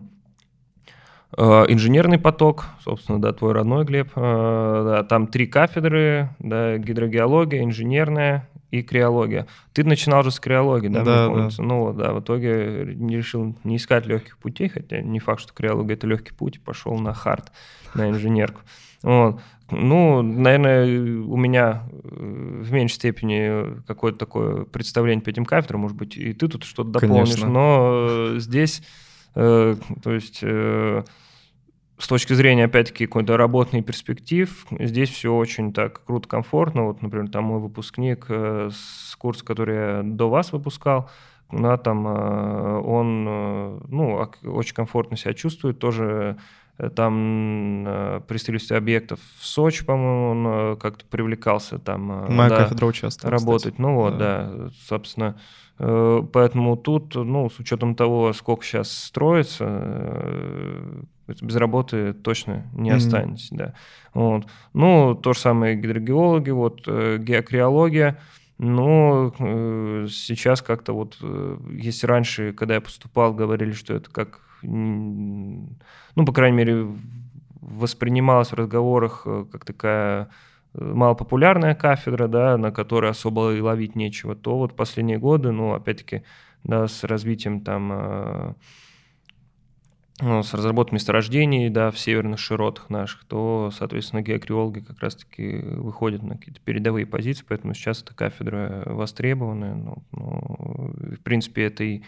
B: Инженерный поток, собственно, да, твой родной, Глеб, да, там три кафедры, да, гидрогеология, инженерная и криология. Ты начинал же с криологии, да?
A: Да, да.
B: Ну да, в итоге не решил не искать легких путей, хотя не факт, что криология это легкий путь, пошел на хард, на инженерку. Вот. Ну, наверное, у меня э, в меньшей степени какое-то такое представление по этим кафедрам, может быть, и ты тут что-то дополнишь, Конечно. но э, здесь, э, то есть с точки зрения, опять-таки, какой-то работной перспектив, здесь все очень так круто, комфортно. Вот, например, там мой выпускник э, с курса, который я до вас выпускал, да, там э, он, э, ну, очень комфортно себя чувствует, тоже там при строительстве объектов в Сочи, по-моему, он как-то привлекался там
A: Моя да, кафедра участвовала,
B: работать. Кстати. Ну вот, да, да собственно, поэтому тут, ну, с учетом того, сколько сейчас строится, без работы точно не mm-hmm. останетесь, да. Вот. Ну, то же самое гидрогеологи, вот э, геокриология. Но э, сейчас как-то вот, э, если раньше, когда я поступал, говорили, что это как, ну, по крайней мере, воспринималось в разговорах э, как такая малопопулярная кафедра, да, на которой особо и ловить нечего, то вот последние годы, ну, опять-таки, да, с развитием там ну, с разработкой месторождений, да, в северных широтах наших, то, соответственно, геокриологи как раз-таки выходят на какие-то передовые позиции, поэтому сейчас эта кафедра востребованная. Ну, ну, в принципе, это и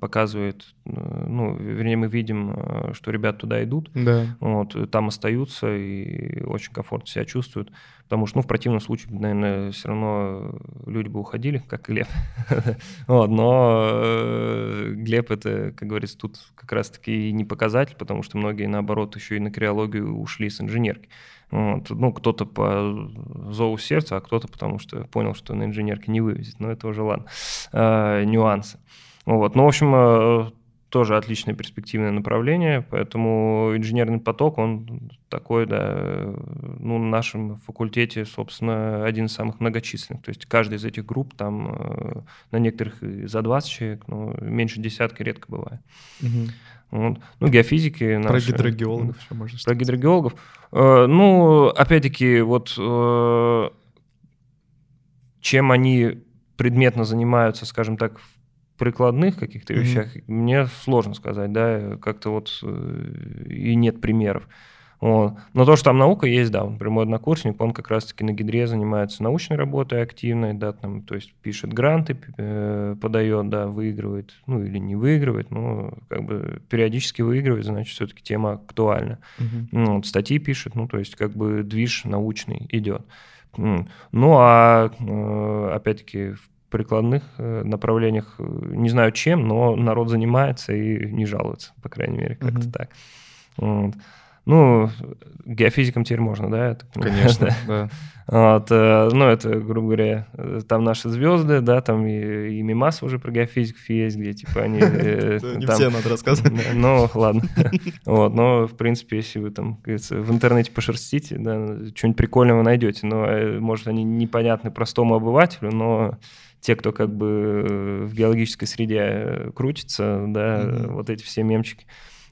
B: показывает, э, ну, вернее, мы видим, э, что ребят туда идут,
A: да.
B: вот, там остаются и очень комфортно себя чувствуют, потому что, ну, в противном случае, наверное, все равно люди бы уходили, как Глеб, [LAUGHS] вот, но Глеб это, как говорится, тут как раз-таки не показатель, потому что многие, наоборот, еще и на криологию ушли с инженерки. Вот. Ну, кто-то по зову сердца, а кто-то потому что понял, что на инженерке не вывезет. Но это уже ладно. А, нюансы. Вот. Ну, в общем, э, тоже отличное перспективное направление, поэтому инженерный поток, он такой, да, ну, на нашем факультете, собственно, один из самых многочисленных. То есть каждая из этих групп, там э, на некоторых за 20 человек, но меньше десятка редко бывает. Угу. Вот. Ну, геофизики
A: Про наши. гидрогеологов еще можно
B: Про гидрогеологов. Э, ну, опять-таки, вот чем они предметно занимаются, скажем так, в прикладных каких-то mm-hmm. вещах мне сложно сказать, да, как-то вот э, и нет примеров. Вот. Но то, что там наука есть, да, он прямой однокурсник, он как раз-таки на гидре занимается научной работой активной, да, там, то есть пишет гранты, э, подает, да, выигрывает, ну или не выигрывает, но как бы периодически выигрывает, значит, все-таки тема актуальна. Угу. Ну, вот, статьи пишет, ну, то есть как бы движ научный идет. Ну, а э, опять-таки в прикладных э, направлениях, э, не знаю чем, но народ занимается и не жалуется, по крайней мере, как-то mm-hmm. так. Вот. Ну, геофизикам теперь можно, да? Это,
A: Конечно, [LAUGHS] да.
B: Вот, э, ну, это, грубо говоря, там наши звезды, да, там и, и мимас уже про геофизиков есть, где, типа, они... [LAUGHS]
A: Не все надо рассказывать.
B: Ну, ладно. [LAUGHS] Вот, но, в принципе, если вы там, в интернете пошерстите, да, что-нибудь прикольное вы найдете, но, может, они непонятны простому обывателю, но те, кто как бы э, в геологической среде э, крутится, да, mm-hmm. вот эти все мемчики,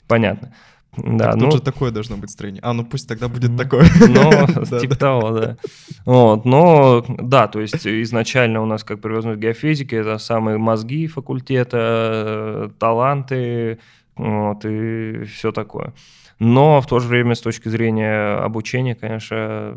B: понятно.
A: Да, так ну, тут же такое должно быть строение. А, ну пусть тогда будет такое. [LAUGHS]
B: Ну, [LAUGHS] типа того, да. Вот, но, да, то есть изначально у нас, как привозной геофизики, это самые мозги факультета, э, таланты, вот, и все такое. Но в то же время с точки зрения обучения, конечно,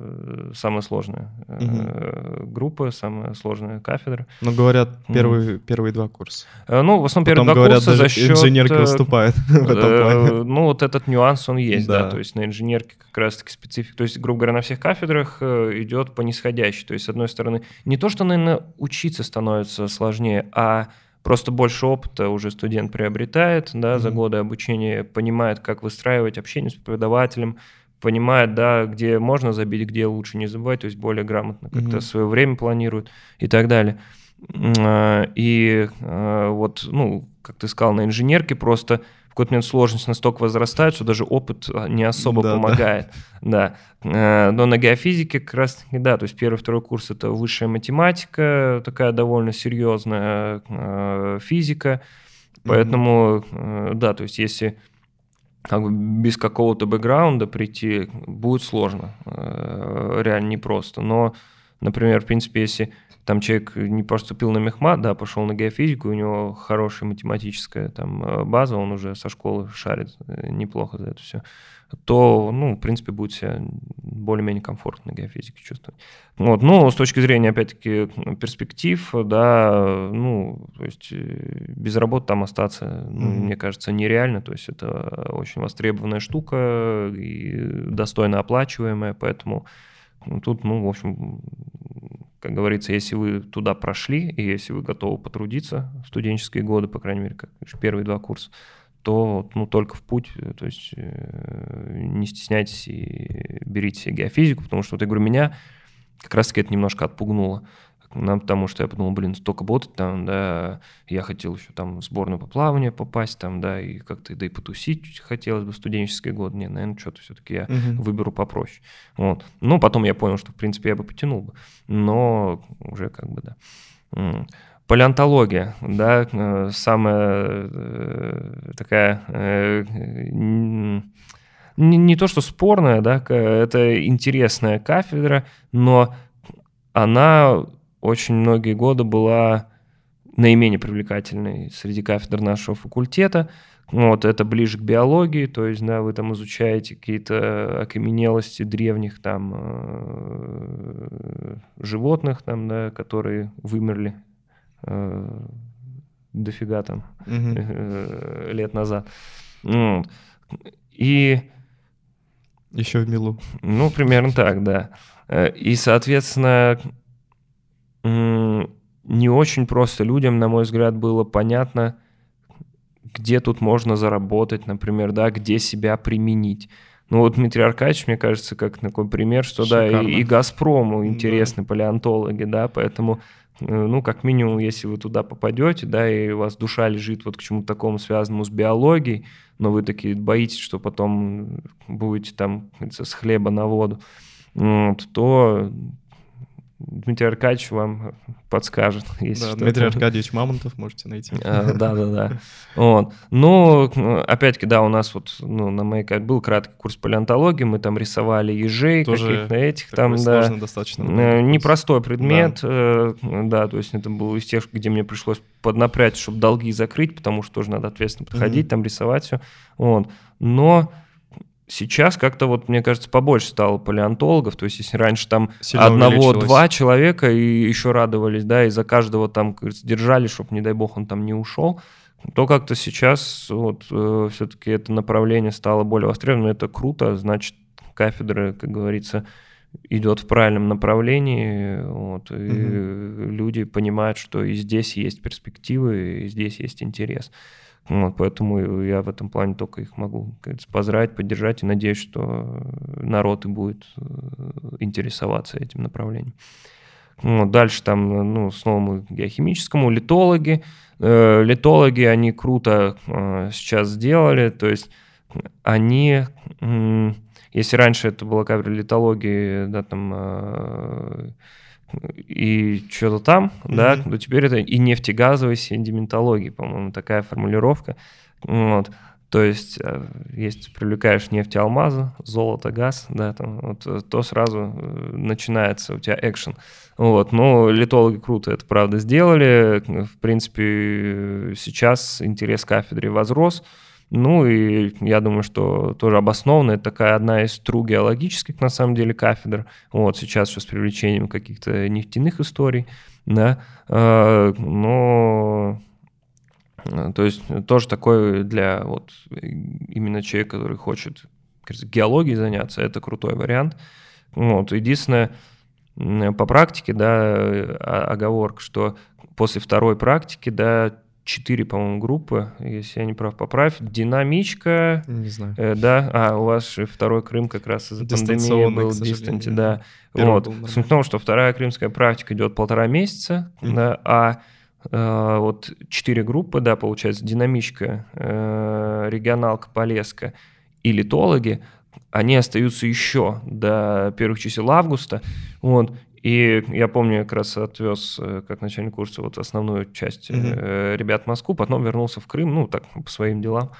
B: самая сложная угу. группа, самая сложная кафедра.
A: Но ну, говорят, первые, угу. первые два курса.
B: Э, ну, в основном первые Потом, два говорят, курса за счет...
A: инженерка выступает [LAUGHS] в этом плане.
B: Ну, вот этот нюанс, он есть, да. да, то есть на инженерке как раз-таки специфика, то есть, грубо говоря, на всех кафедрах идет по нисходящей, то есть, с одной стороны, не то, что, наверное, учиться становится сложнее, а Просто больше опыта уже студент приобретает, да, mm-hmm. за годы обучения, понимает, как выстраивать общение с преподавателем, понимает, да, где можно забить, где лучше не забывать, то есть более грамотно как-то mm-hmm. свое время планирует и так далее. А, и а, вот, ну, как ты сказал, на инженерке просто какой-то момент сложность настолько возрастает, что даже опыт а, не особо да, помогает. Да. да. Но на геофизике как раз таки, да, то есть первый, второй курс это высшая математика, такая довольно серьезная э, физика. Поэтому, mm-hmm. да, то есть если как бы без какого-то бэкграунда прийти будет сложно, э, реально непросто. Но, например, в принципе, если там человек не поступил на мехмат, да, пошел на геофизику, у него хорошая математическая там э, база, он уже со школы шарит э, неплохо за это все, то, ну, в принципе, будет себя более-менее комфортно на геофизике чувствовать. Вот, ну, с точки зрения, опять-таки, перспектив, да, ну, то есть э, без работы там остаться, ну, mm-hmm. мне кажется, нереально, то есть это очень востребованная штука и достойно оплачиваемая, поэтому тут, ну, в общем, как говорится, если вы туда прошли, и если вы готовы потрудиться студенческие годы, по крайней мере, как первые два курса, то ну, только в путь, то есть э, не стесняйтесь и берите геофизику, потому что, вот я говорю, меня как раз-таки это немножко отпугнуло нам, потому что я подумал, блин, столько ботать там, да, я хотел еще там в сборную по плаванию попасть там, да, и как-то, да и потусить хотелось бы в студенческие годы, не, наверное, что-то все-таки я угу. выберу попроще, вот. Ну, потом я понял, что, в принципе, я бы потянул бы, но уже как бы, да. Палеонтология, да, э, самая э, такая, э, не, не то что спорная, да, это интересная кафедра, но она очень многие годы была наименее привлекательной среди кафедр нашего факультета. Вот, это ближе к биологии, то есть, да, вы там изучаете какие-то окаменелости древних там э, животных, там, да, которые вымерли э, дофига там э, лет назад. Вот. И...
A: Еще в Милу.
B: Ну, примерно так, да. И, соответственно, не очень просто людям, на мой взгляд, было понятно, где тут можно заработать, например, да, где себя применить. Ну вот Дмитрий Аркадьевич, мне кажется, как такой пример, что Шикарно. да, и, и Газпрому интересны да. палеонтологи, да, поэтому, э, ну, как минимум, если вы туда попадете, да, и у вас душа лежит вот к чему-то такому связанному с биологией, но вы такие боитесь, что потом будете там с хлеба на воду, вот, то Дмитрий Аркадьевич вам подскажет. [LAUGHS]
A: Если да, Дмитрий Аркадьевич Мамонтов можете найти.
B: А, да, да, да. Вот. Ну, опять-таки, да, у нас вот ну, на моей был краткий курс палеонтологии, мы там рисовали ежей, каких-то этих там, да. достаточно. Э, непростой предмет, да. Э, да, то есть это был из тех, где мне пришлось поднапрячь, чтобы долги закрыть, потому что тоже надо ответственно подходить, там рисовать все. Вот. Но Сейчас как-то вот, мне кажется, побольше стало палеонтологов. То есть, если раньше там одного-два человека и еще радовались, да, и за каждого там держали, чтобы, не дай бог, он там не ушел, то как-то сейчас вот э, все-таки это направление стало более востребованным. Это круто, значит, кафедра, как говорится, идет в правильном направлении, вот, и угу. люди понимают, что и здесь есть перспективы, и здесь есть интерес. Вот, поэтому я в этом плане только их могу поздравить, поддержать и надеюсь, что народ и будет э, интересоваться этим направлением. Вот, дальше там, ну, снова мы геохимическому, литологи. Э, литологи, они круто э, сейчас сделали, то есть они, э, если раньше это была кафедра литологии, да, там, э, и что-то там, mm-hmm. да, то теперь это и нефтегазовая седиментология, по-моему, такая формулировка. Вот. То есть, э, если привлекаешь нефть алмазы, золото, газ, да, там, вот, э, то сразу э, начинается у тебя экшен. Вот, но литологи круто это, правда, сделали. В принципе, сейчас интерес к кафедре возрос. Ну и я думаю, что тоже обоснованно. Это такая одна из тру геологических, на самом деле, кафедр. Вот сейчас еще с привлечением каких-то нефтяных историй, да. А, но то есть тоже такой для вот именно человека, который хочет кажется, геологией заняться, это крутой вариант. Вот. Единственное, по практике, да, оговорка, что после второй практики, да, четыре, по-моему, группы, если я не прав, поправь. Динамичка.
A: Не знаю.
B: Э, да, а у вас же второй Крым как раз из-за пандемии был дистанте, да. вот. Суть в том, что вторая крымская практика идет полтора месяца, mm-hmm. да, а э, вот четыре группы, да, получается, динамичка, э, регионалка, полеска и литологи, они остаются еще до первых чисел августа, вот, и я помню, я как раз отвез э, как начальник курса вот основную часть mm-hmm. ребят в Москву, потом вернулся в Крым, ну, так, по своим делам.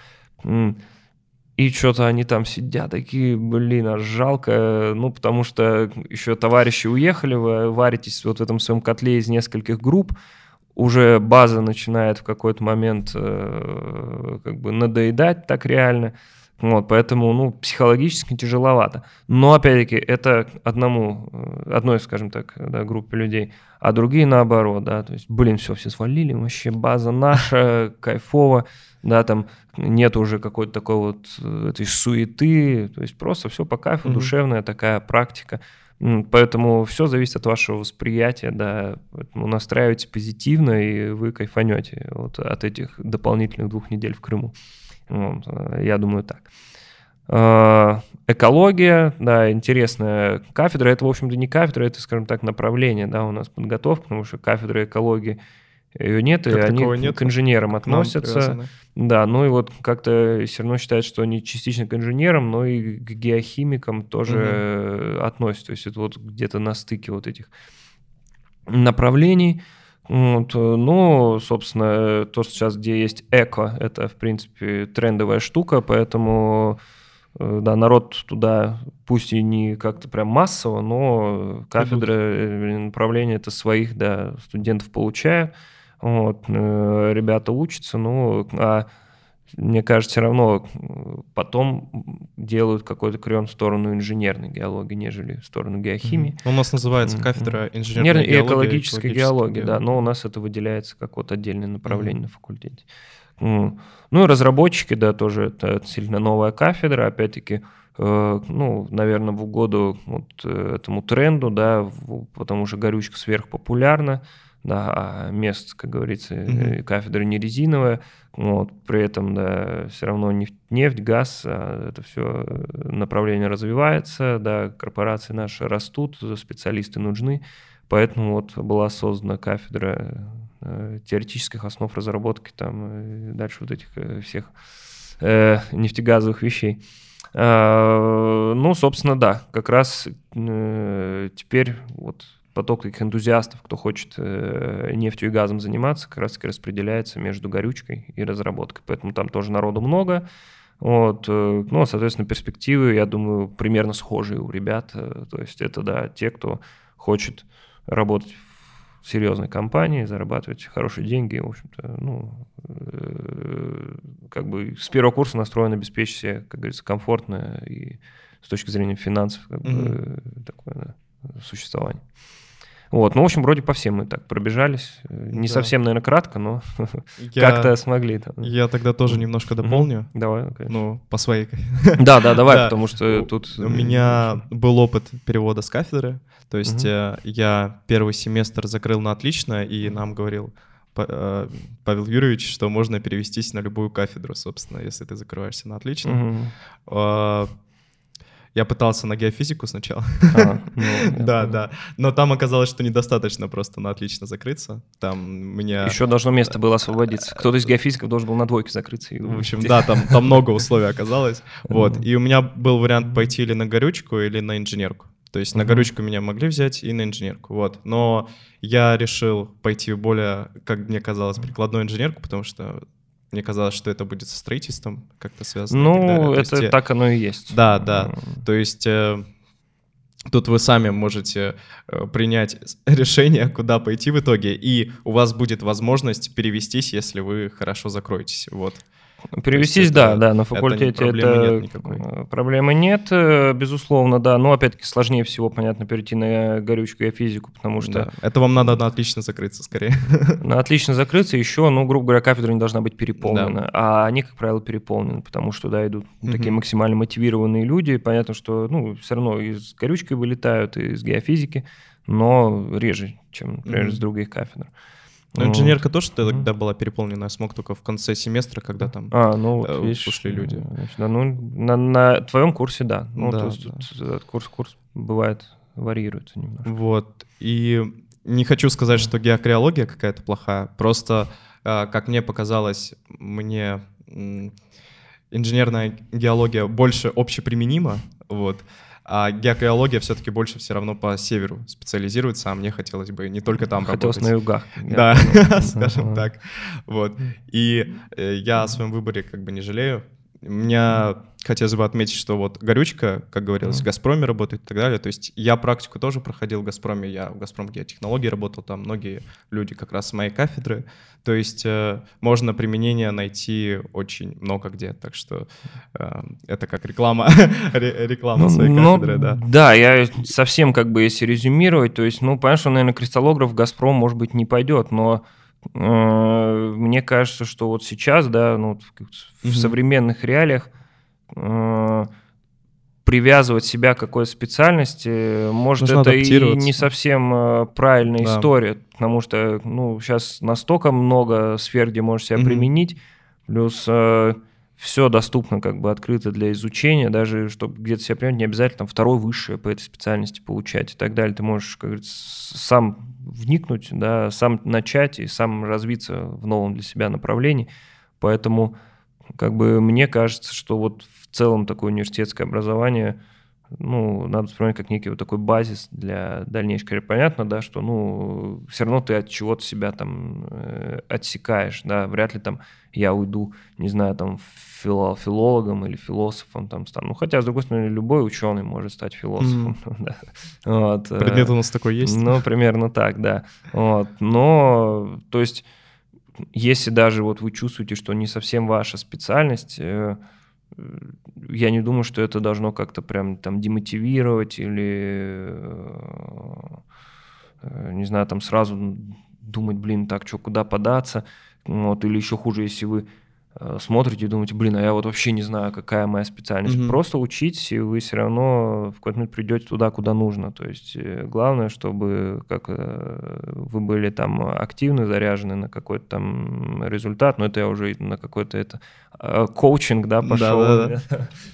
B: И что-то они там сидят, такие, блин, аж жалко, ну, потому что еще товарищи уехали, вы варитесь вот в этом своем котле из нескольких групп, уже база начинает в какой-то момент э, как бы надоедать так реально. Вот, поэтому, ну, психологически тяжеловато. Но, опять-таки, это одному, э, одной, скажем так, да, группе людей, а другие наоборот, да, то есть, блин, все, все свалили, вообще база наша, кайфово, да, там нет уже какой-то такой вот э, этой суеты, то есть просто все по кайфу, mm-hmm. душевная такая практика. Поэтому все зависит от вашего восприятия, да, поэтому настраивайте позитивно, и вы кайфанете вот от этих дополнительных двух недель в Крыму. Э, я думаю так. Э, экология, да, интересная кафедра. Это, в общем-то, не кафедра, это, скажем так, направление, да, у нас подготовка, потому что кафедра экологии ее нет, как и они нет, к инженерам относятся. Да, ну и вот как-то все равно считают, что они частично к инженерам, но и к геохимикам тоже угу. относятся. То есть это вот где-то на стыке вот этих направлений. Вот, э, ну, собственно, то, что сейчас где есть эко, это, в принципе, трендовая штука, поэтому э, да, народ туда, пусть и не как-то прям массово, но кафедры, э, направления это своих, да, студентов получают, вот, ребята учатся, ну, а мне кажется, все равно потом делают какой-то крен в сторону инженерной геологии, нежели в сторону геохимии.
A: Mm-hmm. У нас называется кафедра инженерной геологии
B: и экологической геологии, да, но у нас это выделяется как вот отдельное направление mm-hmm. на факультете. Ну и разработчики, да, тоже это сильно новая кафедра, опять-таки, э, ну, наверное, в угоду вот этому тренду, да, потому что горючка сверхпопулярна, да, а мест, как говорится, mm-hmm. кафедра не резиновая, вот, при этом, да, все равно нефть, нефть, газ, а это все направление развивается, да, корпорации наши растут, специалисты нужны, поэтому вот была создана кафедра Э, теоретических основ разработки там и дальше вот этих э, всех э, нефтегазовых вещей. Э, ну, собственно, да, как раз э, теперь вот поток таких энтузиастов, кто хочет э, нефтью и газом заниматься, как раз таки распределяется между горючкой и разработкой. Поэтому там тоже народу много. Вот, э, ну, соответственно, перспективы, я думаю, примерно схожие у ребят. То есть это, да, те, кто хочет работать серьезной компании, зарабатывать хорошие деньги, в общем-то, ну, э, как бы с первого курса настроен обеспечить себе, как говорится, комфортно и с точки зрения финансов как mm-hmm. бы, такое да, существование. Вот, ну, в общем, вроде по всем мы так пробежались. Не да. совсем, наверное, кратко, но [LAUGHS] я, как-то смогли. Там.
A: Я тогда тоже немножко дополню.
B: Mm-hmm. Давай, конечно.
A: Ну, по своей. [LAUGHS]
B: Да, да, [LAUGHS] давай, потому что тут...
A: У меня был опыт перевода с кафедры. То есть угу. я первый семестр закрыл на отлично, и нам говорил э, Павел Юрьевич, что можно перевестись на любую кафедру, собственно, если ты закрываешься на отлично. Угу. Я пытался на геофизику сначала. А, ну, [LAUGHS] да, да. Но там оказалось, что недостаточно просто на отлично закрыться. Там меня...
B: Еще должно место было освободиться. Кто-то из геофизиков должен был на двойке закрыться.
A: В общем, да, там, там много [LAUGHS] условий оказалось. Вот. И у меня был вариант пойти или на горючку, или на инженерку. То есть на горючку меня могли взять и на инженерку, вот. Но я решил пойти более, как мне казалось, прикладную инженерку, потому что мне казалось, что это будет со строительством как-то связано.
B: Ну, это есть, так оно и есть.
A: Да, да. Mm-hmm. То есть э, тут вы сами можете э, принять [LAUGHS] решение, куда пойти в итоге, и у вас будет возможность перевестись, если вы хорошо закроетесь. Вот.
B: Перевестись, да, да, на факультете это, проблемы, это нет никакой. Проблемы нет, э, безусловно, да. Но опять-таки сложнее всего, понятно, перейти на горючку и физику, потому что... Да.
A: Это вам надо на отлично закрыться скорее. [LAUGHS]
B: На отлично закрыться еще, ну, грубо говоря, кафедра не должна быть переполнена. Да. А они, как правило, переполнены, потому что, да, идут угу. такие максимально мотивированные люди. Понятно, что, ну, все равно из горючки вылетают, и из геофизики, но реже, чем, например, угу. из других кафедр.
A: Но инженерка тоже тогда была переполнена, я смог только в конце семестра, когда там
B: а, ну, вот, э, видишь,
A: ушли люди.
B: Значит, да, ну, на, на твоем курсе, да. Ну, да, то есть да. Тут, этот курс, курс бывает, варьируется немножко.
A: Вот, и не хочу сказать, что геокриология какая-то плохая, просто, э, как мне показалось, мне инженерная геология больше общеприменима, вот, а геокриология все-таки больше все равно по северу специализируется, а мне хотелось бы не только там
B: хотелось
A: работать.
B: на югах.
A: Да, [LAUGHS] скажем так. Вот. И э, я о своем выборе как бы не жалею. Меня хотелось бы отметить, что вот горючка, как говорилось, в «Газпроме» работает и так далее. То есть я практику тоже проходил в «Газпроме», я в «Газпром геотехнологии» работал, там многие люди как раз с моей кафедры. То есть э, можно применение найти очень много где, так что э, это как реклама, [LAUGHS] реклама своей ну, кафедры, да.
B: Да, я совсем как бы если резюмировать, то есть, ну, понятно, что, наверное, кристаллограф «Газпром», может быть, не пойдет, но мне кажется, что вот сейчас, да, ну, в, в современных реалиях Э, привязывать себя к какой-то специальности, может, Нужно это и не совсем э, правильная да. история, потому что ну, сейчас настолько много сфер, где можешь себя применить, плюс э, все доступно как бы открыто для изучения, даже чтобы где-то себя применить, не обязательно там, второй высшее по этой специальности получать и так далее. Ты можешь, как говорится, сам вникнуть, да, сам начать и сам развиться в новом для себя направлении. Поэтому как бы мне кажется, что вот в целом такое университетское образование ну, надо вспоминать как некий вот такой базис для дальнейшей карьеры. Понятно, да, что, ну, все равно ты от чего-то себя там э, отсекаешь, да, вряд ли там я уйду, не знаю, там, фило, филологом или философом там стану. Ну, хотя, с другой стороны, любой ученый может стать философом. Mm. [LAUGHS] да.
A: вот, э, Предмет у нас такой есть?
B: Ну, примерно так, да. Вот. Но, то есть, если даже вот вы чувствуете, что не совсем ваша специальность, э, я не думаю, что это должно как-то прям там демотивировать или, э, не знаю, там сразу думать, блин, так, что, куда податься, вот, или еще хуже, если вы Э, смотрите и думаете, блин, а я вот вообще не знаю, какая моя специальность. Mm-hmm. Просто учитесь, и вы все равно в какой-то момент придете туда, куда нужно. То есть э, главное, чтобы как э, вы были там активны, заряжены на какой-то там результат, но это я уже на какой-то это коучинг, да, пошел. Да, да,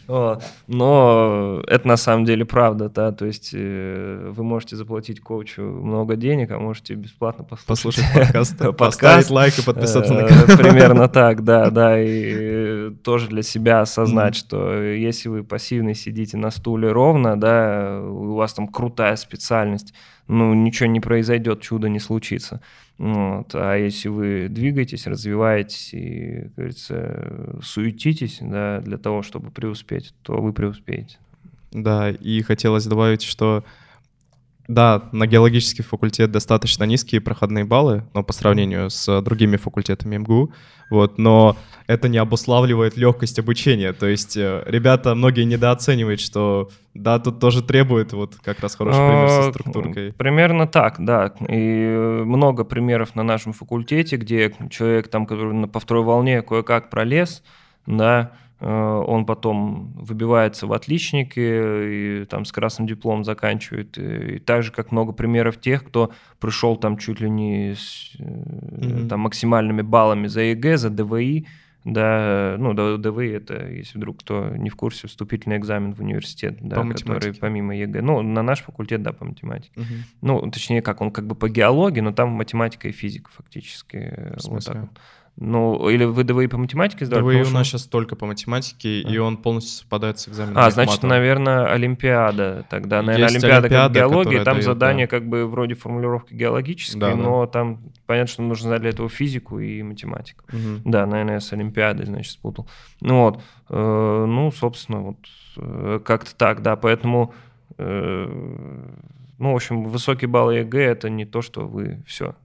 B: да. [LAUGHS] Но это на самом деле правда, да, то есть вы можете заплатить коучу много денег, а можете бесплатно послушать, послушать [LAUGHS]
A: подкаст, поставить лайк и подписаться на
B: канал. Примерно так, да, [LAUGHS] да, и тоже для себя осознать, mm-hmm. что если вы пассивно сидите на стуле ровно, да, у вас там крутая специальность, ну, ничего не произойдет, чудо не случится. Вот. А если вы двигаетесь, развиваетесь и, как говорится, суетитесь да, для того, чтобы преуспеть, то вы преуспеете.
A: Да, и хотелось добавить, что да, на геологический факультет достаточно низкие проходные баллы, но по сравнению с другими факультетами МГУ, вот, но это не обуславливает легкость обучения. То есть э, ребята, многие недооценивают, что да, тут тоже требует вот как раз хороший пример со а, структуркой.
B: Примерно так, да. И много примеров на нашем факультете, где человек там, который по второй волне кое-как пролез, да, он потом выбивается в отличники и там с красным дипломом заканчивает. И так же, как много примеров тех, кто пришел там чуть ли не с mm-hmm. там, максимальными баллами за ЕГЭ, за ДВИ, да, ну, ДВИ это, если вдруг кто не в курсе, вступительный экзамен в университет, да, по который помимо ЕГЭ, ну, на наш факультет, да, по математике. Угу. Ну, точнее, как, он как бы по геологии, но там математика и физика фактически. В
A: смысле?
B: Вот так вот. Ну, или вы ДВИ по математике
A: сдали? ДВИ у нас сейчас только по математике, а. и он полностью совпадает с экзаменом.
B: А, значит, наверное, Олимпиада. Тогда, наверное, Есть Олимпиада, Олимпиада как геология, там дает, задание да. как бы вроде формулировки геологической, да, но да. там понятно, что нужно знать для этого физику и математику. Угу. Да, наверное, я с Олимпиадой, значит, спутал. Ну вот, э, ну, собственно, вот э, как-то так, да, поэтому... Э, ну, в общем, высокий балл ЕГЭ — это не то, что вы все,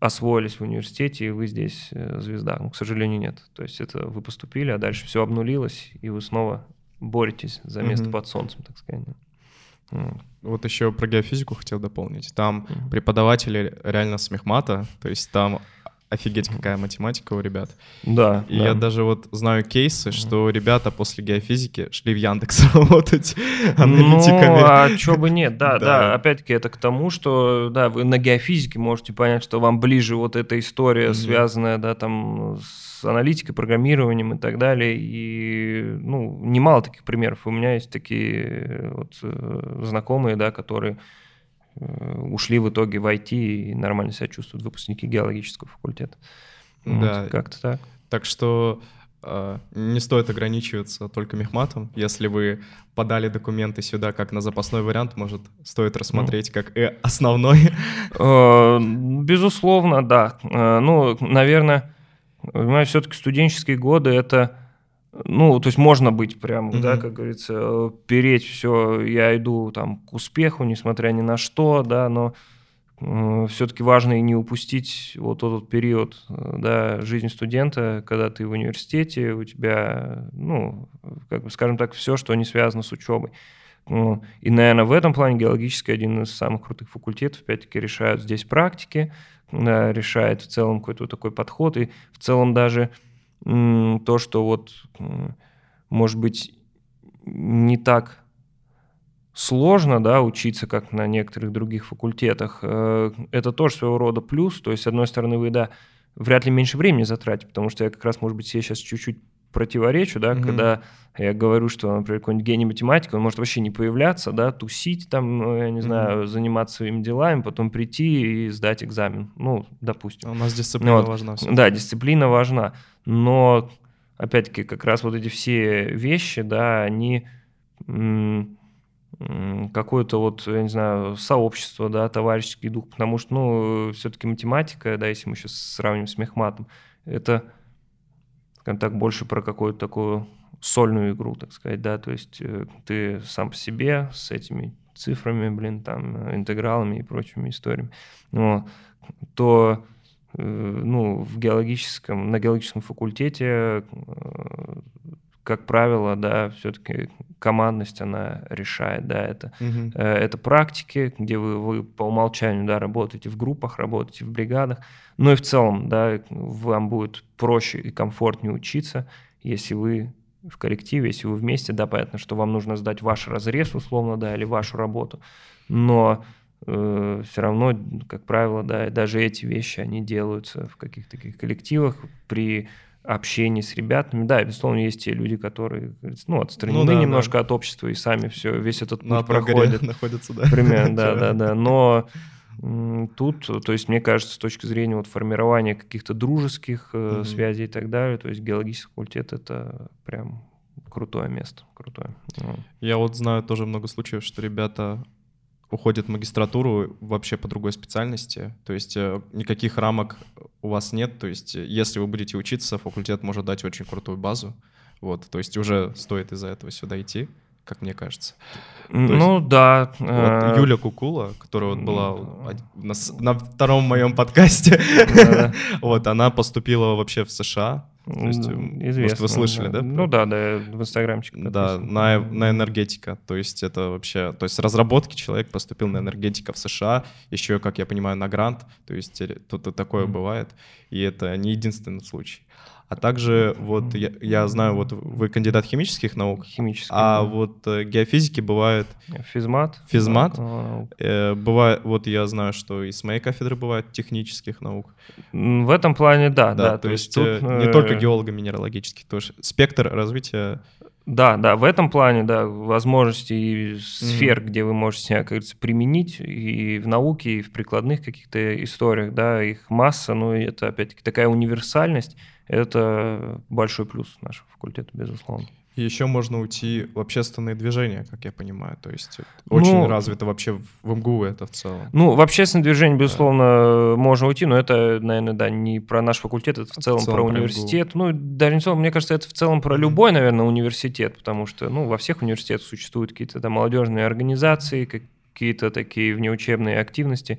B: освоились в университете, и вы здесь э, звезда. Ну, к сожалению, нет. То есть это вы поступили, а дальше все обнулилось, и вы снова боретесь за место mm-hmm. под солнцем, так сказать.
A: Вот еще про геофизику хотел дополнить. Там mm-hmm. преподаватели реально с мехмата, то есть там офигеть, какая математика у ребят.
B: Да.
A: И
B: да.
A: я даже вот знаю кейсы, что ребята после геофизики шли в Яндекс [LAUGHS] работать аналитиками.
B: Ну, а чего бы нет, да, [LAUGHS] да, да. Опять-таки это к тому, что, да, вы на геофизике можете понять, что вам ближе вот эта история, mm-hmm. связанная, да, там, с аналитикой, программированием и так далее. И, ну, немало таких примеров. У меня есть такие вот э, знакомые, да, которые Э, ушли в итоге в IT и нормально себя чувствуют выпускники геологического факультета.
A: Да.
B: Вот, как-то так.
A: Так что э, не стоит ограничиваться только мехматом. Если вы подали документы сюда как на запасной вариант, может, стоит рассмотреть ну. как и основной?
B: Э, безусловно, да. Э, ну, наверное, понимаю, все-таки студенческие годы — это ну, то есть можно быть прям, mm-hmm. да, как говорится, переть все, я иду там к успеху, несмотря ни на что, да, но э, все-таки важно и не упустить вот этот период, да, жизни студента, когда ты в университете, у тебя, ну, как бы, скажем так, все, что не связано с учебой. Ну, и, наверное, в этом плане геологический один из самых крутых факультетов, опять-таки, решают здесь практики, да, решает в целом какой-то такой подход, и в целом даже то, что вот, может быть, не так сложно, да, учиться, как на некоторых других факультетах, э, это тоже своего рода плюс. То есть, с одной стороны, вы, да, вряд ли меньше времени затратите, потому что я как раз, может быть, себе сейчас чуть-чуть противоречу, да, mm-hmm. когда я говорю, что, например, какой-нибудь гений математики, он может вообще не появляться, да, тусить там, ну, я не знаю, заниматься своими делами, потом прийти и сдать экзамен. Ну, допустим.
A: У нас дисциплина вот. важна.
B: Да, дисциплина важна. Но, опять-таки, как раз вот эти все вещи, да, они какое-то вот, я не знаю, сообщество, да, товарищеский дух, потому что, ну, все-таки математика, да, если мы сейчас сравним с мехматом, это, скажем так, больше про какую-то такую сольную игру, так сказать, да, то есть э, ты сам по себе с этими цифрами, блин, там, интегралами и прочими историями, но, то э, ну, в геологическом, на геологическом факультете э, как правило, да, все-таки командность, она решает, да, это, угу. это практики, где вы, вы по умолчанию, да, работаете в группах, работаете в бригадах, но и в целом, да, вам будет проще и комфортнее учиться, если вы в коллективе, если вы вместе, да, понятно, что вам нужно сдать ваш разрез, условно, да, или вашу работу, но э, все равно, как правило, да, даже эти вещи, они делаются в каких-то таких коллективах. При общении с ребятами. Да, безусловно, есть те люди, которые ну, отстранены ну, да, немножко да. от общества и сами все, весь этот путь На проходят. [LAUGHS]
A: находятся, да.
B: Примерно, да, да, да. Но тут, то есть, мне кажется, с точки зрения вот формирования каких-то дружеских mm-hmm. связей и так далее, то есть геологический факультет — это прям крутое место, крутое.
A: Я вот знаю тоже много случаев, что ребята уходят в магистратуру вообще по другой специальности, то есть э, никаких рамок у вас нет, то есть э, если вы будете учиться, факультет может дать очень крутую базу, вот, то есть уже стоит из-за этого сюда идти, как мне кажется.
B: ну есть, да.
A: Вот э, Юля Кукула, которая вот была на, на втором моем подкасте, [LAUGHS] вот она поступила вообще в США, то есть, Известно, может, вы слышали, да? да?
B: Ну да, да, в инстаграмчик.
A: Да, на, на энергетика. То есть это вообще, то есть разработки человек поступил на энергетика в США, еще, как я понимаю, на грант. То есть тут такое mm-hmm. бывает, и это не единственный случай. А также вот я, я знаю, вот вы кандидат химических наук,
B: химических,
A: а да. вот э, геофизики бывает
B: физмат,
A: физмат, да. э, бывает, вот я знаю, что и с моей кафедры бывает технических наук.
B: В этом плане да,
A: да. да
B: то,
A: то есть тут, э, не только геолого-минералогических, тоже спектр развития
B: да, да, в этом плане, да, возможности и сфер, mm-hmm. где вы можете себя, как говорится, применить и в науке, и в прикладных каких-то историях, да, их масса, но это, опять-таки, такая универсальность, это большой плюс нашего факультета, безусловно.
A: И еще можно уйти в общественные движения, как я понимаю. То есть очень ну, развито вообще в МГУ это в целом.
B: Ну, в общественные движения, безусловно, да. можно уйти, но это, наверное, да, не про наш факультет, это в целом, в целом про, про университет. МГУ. Ну, даже мне кажется, это в целом про любой, наверное, университет, потому что, ну, во всех университетах существуют какие-то там молодежные организации, какие-то такие внеучебные активности.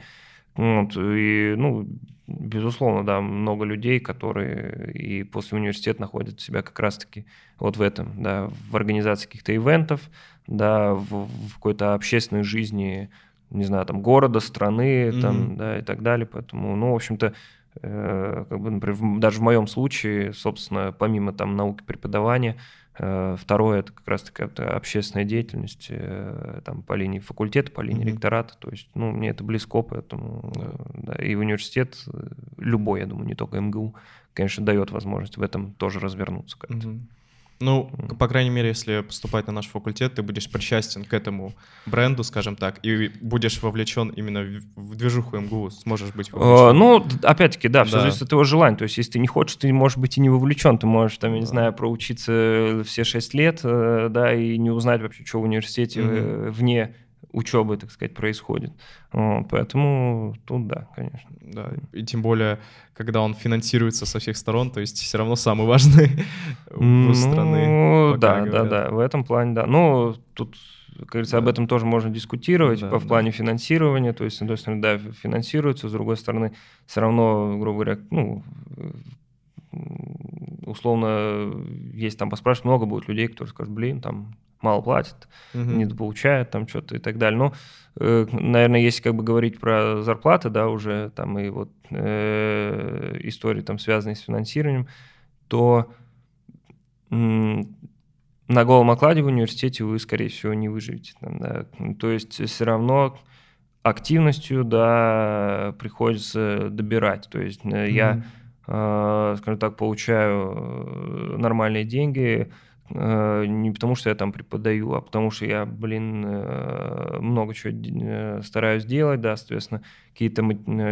B: Вот, и, ну, безусловно, да, много людей, которые и после университета находят себя как раз-таки вот в этом, да, в организации каких-то ивентов, да, в, в какой-то общественной жизни, не знаю, там, города, страны, mm-hmm. там, да, и так далее. Поэтому, ну, в общем-то, э, как бы, например, даже в моем случае, собственно, помимо там науки преподавания, второе это как раз таки общественная деятельность э, там, по линии факультета, по линии mm-hmm. ректората. То есть, ну, мне это близко, поэтому да. Да, и университет, э, любой, я думаю, не только МГУ, конечно, дает возможность в этом тоже развернуться как-то. Mm-hmm.
A: Ну, по крайней мере, если поступать на наш факультет, ты будешь причастен к этому бренду, скажем так, и будешь вовлечен именно в движуху МГУ, сможешь быть
B: вовлечен. Ну, опять-таки, да, все да. зависит от твоего желания. То есть, если ты не хочешь, ты, можешь быть, и не вовлечен. Ты можешь, там, я не знаю, проучиться все шесть лет, э, да, и не узнать вообще, что в университете mm-hmm. вне учебы, так сказать, происходит. Поэтому тут да, конечно.
A: Да, и тем более, когда он финансируется со всех сторон, то есть все равно самый важный [LAUGHS] ну, страны.
B: Да, да, да, в этом плане, да. Ну, тут как говорится, да. об этом тоже можно дискутировать да, по, в плане финансирования. То есть, с одной стороны, да, финансируется, с другой стороны, все равно, грубо говоря, ну, условно, есть там поспрашивать, много будет людей, которые скажут, блин, там мало платят, угу. не получают там что-то и так далее. Но, э, наверное, если как бы говорить про зарплаты, да, уже там и вот э, истории там связанные с финансированием, то на голом окладе в университете вы, скорее всего, не выживете. Там, да. То есть все равно активностью, да, приходится добирать. То есть mm я, э, скажем так, получаю э, нормальные деньги, не потому, что я там преподаю, а потому что я, блин, э, много чего э, стараюсь делать, да, соответственно, какие-то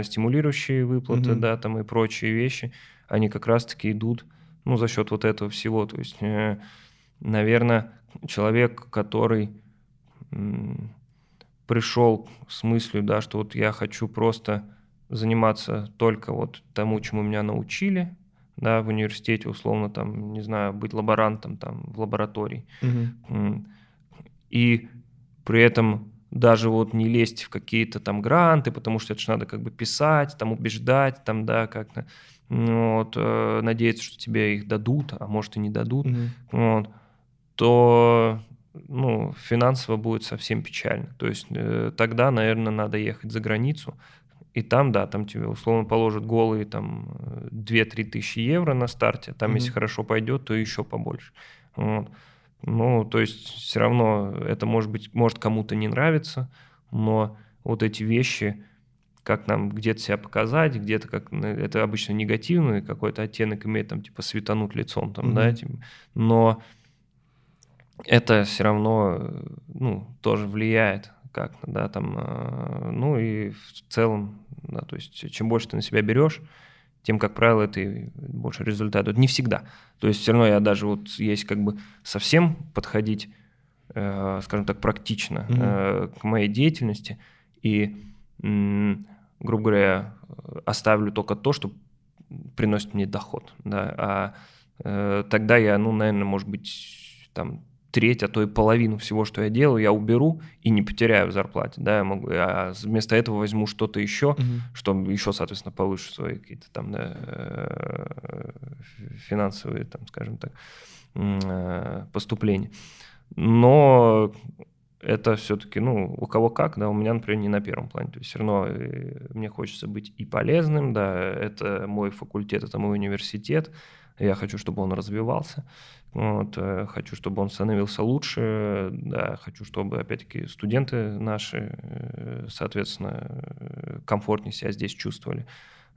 B: стимулирующие выплаты, mm-hmm. да, там и прочие вещи, они как раз-таки идут, ну, за счет вот этого всего. То есть, наверное, человек, который пришел с мыслью, да, что вот я хочу просто заниматься только вот тому, чему меня научили, да, в университете, условно, там, не знаю, быть лаборантом там в лаборатории. Угу. И при этом даже вот не лезть в какие-то там гранты, потому что это же надо как бы писать, там убеждать, там, да, как-то, вот, э, надеяться, что тебе их дадут, а может и не дадут, mm вот, то, ну, финансово будет совсем печально. То есть э, тогда, наверное, надо ехать за границу, и там, да, там тебе условно положат голые там 2-3 тысячи евро на старте, там, mm если хорошо пойдет, то еще побольше. Вот. Ну, то есть все равно это может быть, может кому-то не нравится, но вот эти вещи, как нам где-то себя показать, где-то как ну, это обычно негативный какой-то оттенок имеет, там типа светануть лицом, там, mm-hmm. да, типа, но это все равно, ну, тоже влияет как-то, да, там, э, ну и в целом, да, то есть чем больше ты на себя берешь, тем, как правило, это больше результат. Не всегда. То есть все равно я даже вот есть как бы совсем подходить, э, скажем так, практично mm-hmm. э, к моей деятельности и, э, грубо говоря, оставлю только то, что приносит мне доход. Да, а э, тогда я, ну, наверное, может быть, там треть, а то и половину всего, что я делаю, я уберу и не потеряю в зарплате, да, я могу, а вместо этого возьму что-то еще, угу. что еще, соответственно, повыше свои какие-то там да, э, финансовые, там, скажем так, э, поступления. Но это все-таки, ну, у кого как, да, у меня, например, не на первом плане. То есть все равно э, мне хочется быть и полезным, да, это мой факультет, это мой университет, я хочу, чтобы он развивался. Вот, э, хочу, чтобы он становился лучше. Да, хочу, чтобы, опять-таки, студенты наши, э, соответственно, э, комфортнее себя здесь чувствовали.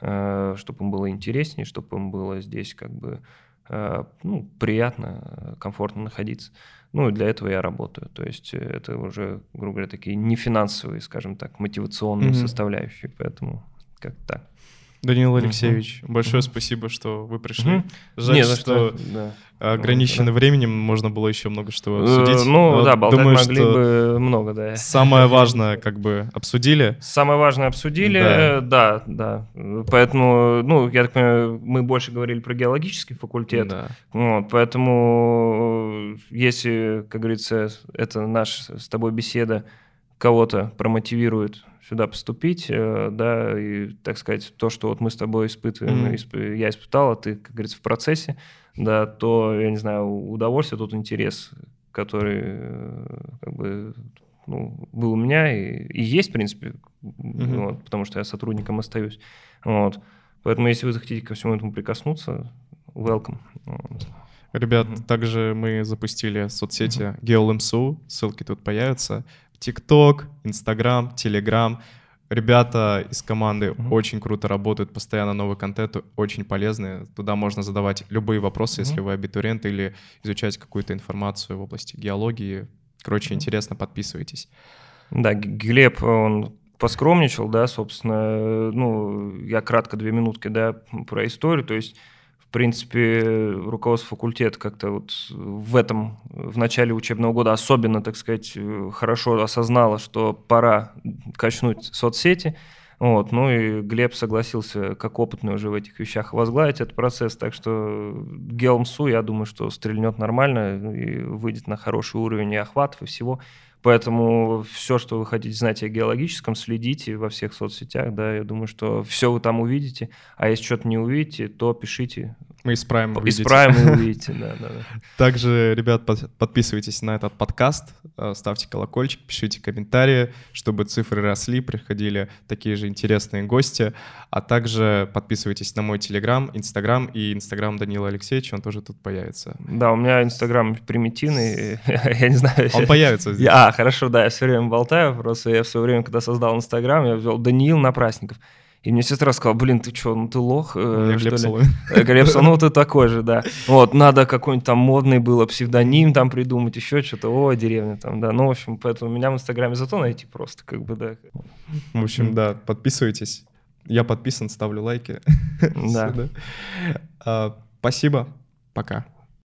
B: Чтобы им было интереснее, чтобы им было здесь как бы ну, приятно, комфортно находиться. Ну, и для этого я работаю. То есть это уже, грубо говоря, такие не финансовые, скажем так, мотивационные mm-hmm. составляющие. Поэтому как так.
A: Данил Алексеевич, угу. большое угу. спасибо, что вы пришли. Угу. Жаль, Не, что, да. ограничено да. временем, можно было еще много что э, обсудить.
B: Ну Но да, болтать думаю, могли что бы много, да.
A: Самое [LAUGHS] важное как бы обсудили.
B: Самое важное обсудили, да, да. да. Поэтому, ну, я так понимаю, мы больше говорили про геологический факультет. Да. Вот, поэтому, если, как говорится, это наша с тобой беседа кого-то промотивирует сюда поступить, э, да, и, так сказать, то, что вот мы с тобой испытываем, mm-hmm. я испытал, а ты, как говорится, в процессе, да, то, я не знаю, удовольствие, тот интерес, который э, как бы ну, был у меня и, и есть, в принципе, mm-hmm. вот, потому что я сотрудником остаюсь. Вот. Поэтому, если вы захотите ко всему этому прикоснуться, welcome.
A: Ребят, mm-hmm. также мы запустили соцсети mm-hmm. GeoLMSU, ссылки тут появятся. ТикТок, Инстаграм, Телеграм. Ребята из команды mm-hmm. очень круто работают, постоянно новый контент, очень полезный. Туда можно задавать любые вопросы, mm-hmm. если вы абитуриент, или изучать какую-то информацию в области геологии. Короче, mm-hmm. интересно, подписывайтесь.
B: Да, Глеб, он поскромничал, да, собственно, ну, я кратко две минутки, да, про историю, то есть принципе, руководство факультета как-то вот в этом, в начале учебного года особенно, так сказать, хорошо осознало, что пора качнуть соцсети. Вот, ну и Глеб согласился, как опытный уже в этих вещах, возглавить этот процесс, так что Гелмсу, я думаю, что стрельнет нормально и выйдет на хороший уровень и охватов, и всего. Поэтому все, что вы хотите знать о геологическом, следите во всех соцсетях, да, я думаю, что все вы там увидите, а если что-то не увидите, то пишите.
A: Мы исправим,
B: увидите. Исправим и [LAUGHS] увидите, да, да, да.
A: Также, ребят, подписывайтесь на этот подкаст, э, ставьте колокольчик, пишите комментарии, чтобы цифры росли, приходили такие же интересные гости, а также подписывайтесь на мой телеграм, инстаграм и инстаграм Данила Алексеевича, он тоже тут появится.
B: Да, у меня инстаграм примитивный, [LAUGHS] я не знаю.
A: Он появится
B: здесь. А, хорошо, да, я все время болтаю, просто я в свое время, когда создал Инстаграм, я ввел Даниил Напрасников. И мне сестра сказала, блин, ты что, ну ты лох, э,
A: что
B: Глеб ли? Э, ну ты такой же, да. Вот, надо какой-нибудь там модный было псевдоним там придумать, еще что-то, о, деревня там, да. Ну, в общем, поэтому меня в Инстаграме зато найти просто, как бы, да.
A: В общем, да, подписывайтесь. Я подписан, ставлю лайки.
B: Да.
A: А, спасибо, пока.